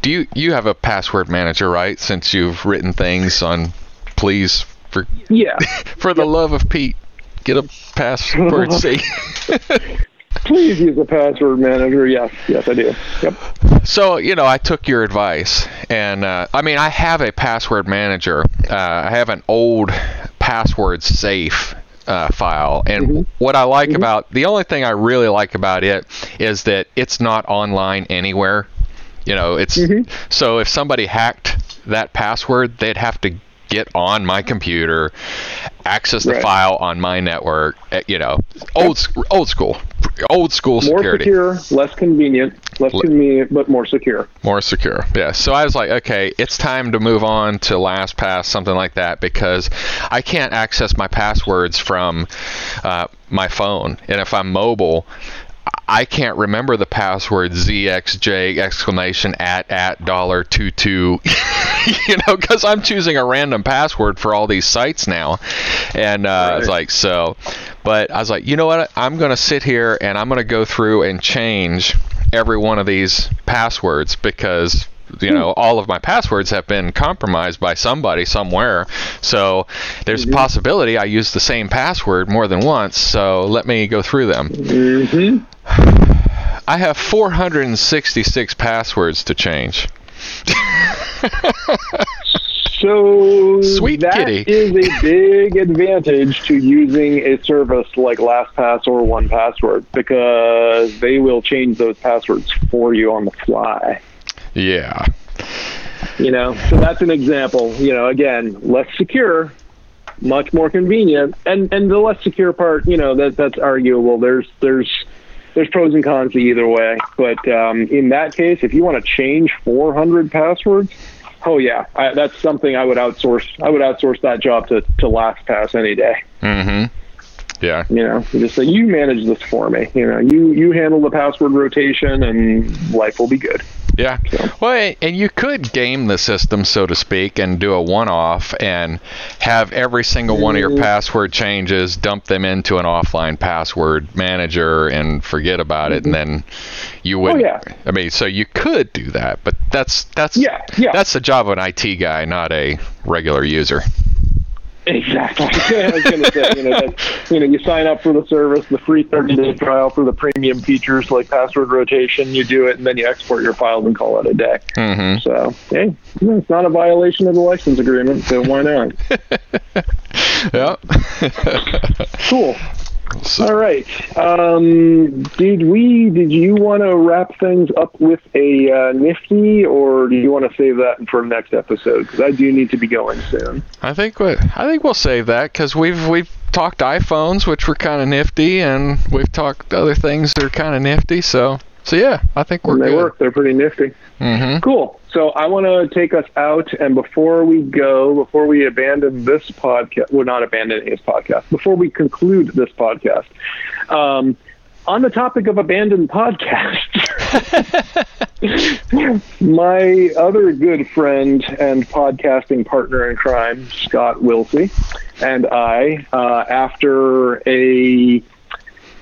B: do you you have a password manager, right? Since you've written things on, please for
C: Yeah. [LAUGHS]
B: for the love of Pete, get a password [LAUGHS] C.
C: Please use a password manager. Yes, yes, I do. Yep.
B: So you know, I took your advice, and uh, I mean, I have a password manager. Uh, I have an old password safe uh, file. And mm-hmm. what I like mm-hmm. about the only thing I really like about it is that it's not online anywhere. You know, it's mm-hmm. so if somebody hacked that password, they'd have to get on my computer, access the right. file on my network. Eh, you know, old old school, old school
C: more
B: security.
C: More secure, less convenient, less convenient, but more secure.
B: More secure. Yeah. So I was like, okay, it's time to move on to LastPass, something like that, because I can't access my passwords from uh, my phone, and if I'm mobile, I can't remember the password ZXJ exclamation at at dollar two two, [LAUGHS] you know, because I'm choosing a random password for all these sites now, and uh, right. I was like, so, but I was like, you know what? I'm going to sit here and I'm going to go through and change every one of these passwords because you know all of my passwords have been compromised by somebody somewhere so there's mm-hmm. a possibility i use the same password more than once so let me go through them mm-hmm. [SIGHS] I have 466 passwords to change. [LAUGHS]
C: so
B: Sweet
C: that
B: kitty.
C: is a big advantage to using a service like LastPass or 1Password because they will change those passwords for you on the fly.
B: Yeah.
C: You know, so that's an example. You know, again, less secure, much more convenient, and and the less secure part, you know, that that's arguable. There's there's there's pros and cons to either way. But um, in that case, if you want to change 400 passwords, oh yeah, I, that's something I would outsource. I would outsource that job to to LastPass any day.
B: Mm-hmm. Yeah.
C: You know, just say you manage this for me. You know, you you handle the password rotation, and life will be good.
B: Yeah. So. Well, and you could game the system, so to speak, and do a one-off and have every single one of your mm. password changes, dump them into an offline password manager, and forget about it, and mm-hmm. then you would. Oh,
C: yeah. I
B: mean, so you could do that, but that's that's
C: yeah, yeah.
B: that's the job of an IT guy, not a regular user.
C: Exactly. [LAUGHS] I was going to say, you know, that, you know, you sign up for the service, the free 30-day trial for the premium features like password rotation. You do it, and then you export your files and call it a day.
B: Mm-hmm.
C: So, hey, it's not a violation of the license agreement, so why not? [LAUGHS]
B: yeah.
C: cool. So. All right. Um, did we? Did you want to wrap things up with a uh, nifty, or do you want to save that for next episode? Because I do need to be going soon.
B: I think we, I think we'll save that because we've we've talked iPhones, which were kind of nifty, and we've talked other things that are kind of nifty. So so yeah, I think we're
C: they
B: good.
C: work. They're pretty nifty.
B: Mm-hmm.
C: Cool. So I want to take us out, and before we go, before we abandon this podcast, we're not abandoning this podcast. Before we conclude this podcast, um, on the topic of abandoned podcasts, [LAUGHS] my other good friend and podcasting partner in crime, Scott Wilsey, and I, uh, after a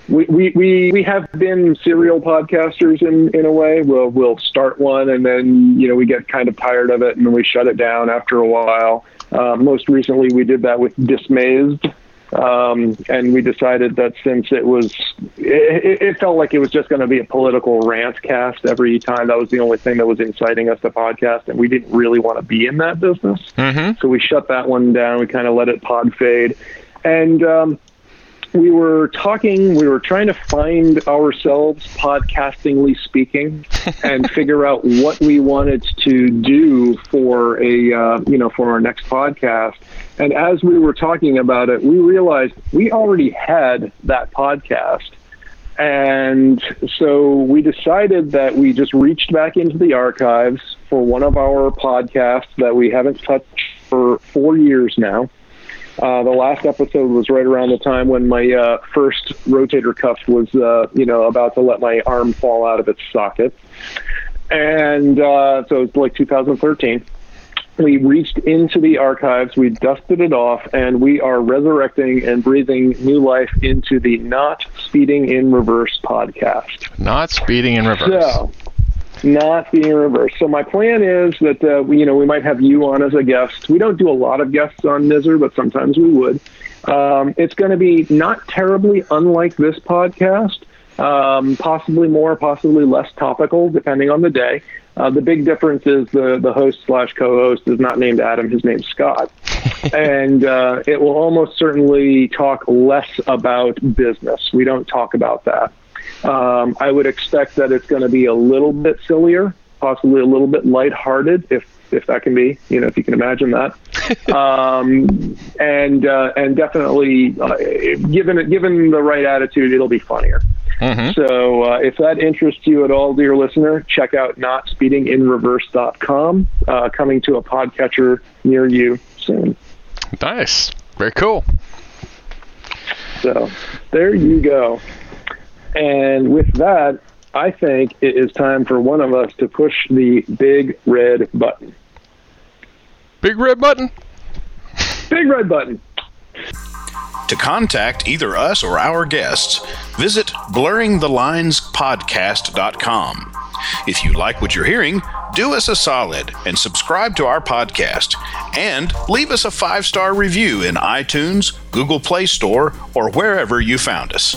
C: we, we, we, we have been serial podcasters in, in a way. We'll, we'll start one and then, you know, we get kind of tired of it and we shut it down after a while. Uh, most recently, we did that with Dismazed. Um, and we decided that since it was, it, it felt like it was just going to be a political rant cast every time. That was the only thing that was inciting us to podcast, and we didn't really want to be in that business.
B: Mm-hmm.
C: So we shut that one down. We kind of let it pod fade, and um, we were talking, we were trying to find ourselves, podcastingly speaking, [LAUGHS] and figure out what we wanted to do for a, uh, you know, for our next podcast. And as we were talking about it, we realized we already had that podcast. And so we decided that we just reached back into the archives for one of our podcasts that we haven't touched for four years now. Uh, the last episode was right around the time when my uh, first rotator cuff was, uh, you know, about to let my arm fall out of its socket, and uh, so it's like 2013. We reached into the archives, we dusted it off, and we are resurrecting and breathing new life into the Not Speeding in Reverse podcast.
B: Not Speeding in Reverse.
C: So, not being reversed. So my plan is that uh, we, you know we might have you on as a guest. We don't do a lot of guests on Nizzer, but sometimes we would. Um, it's going to be not terribly unlike this podcast, um, possibly more, possibly less topical, depending on the day. Uh, the big difference is the the host slash co-host is not named Adam; his name's Scott, [LAUGHS] and uh, it will almost certainly talk less about business. We don't talk about that. Um, I would expect that it's going to be a little bit sillier, possibly a little bit lighthearted, if if that can be, you know, if you can imagine that. [LAUGHS] um, and uh, and definitely, uh, given given the right attitude, it'll be funnier. Mm-hmm. So uh, if that interests you at all, dear listener, check out notspeedinginreverse.com, uh, coming to a podcatcher near you soon.
B: Nice. Very cool.
C: So there you go. And with that, I think it is time for one of us to push the big red button.
B: Big red button?
C: Big red button.
A: To contact either us or our guests, visit blurringthelinespodcast.com. If you like what you're hearing, do us a solid and subscribe to our podcast and leave us a five star review in iTunes, Google Play Store, or wherever you found us.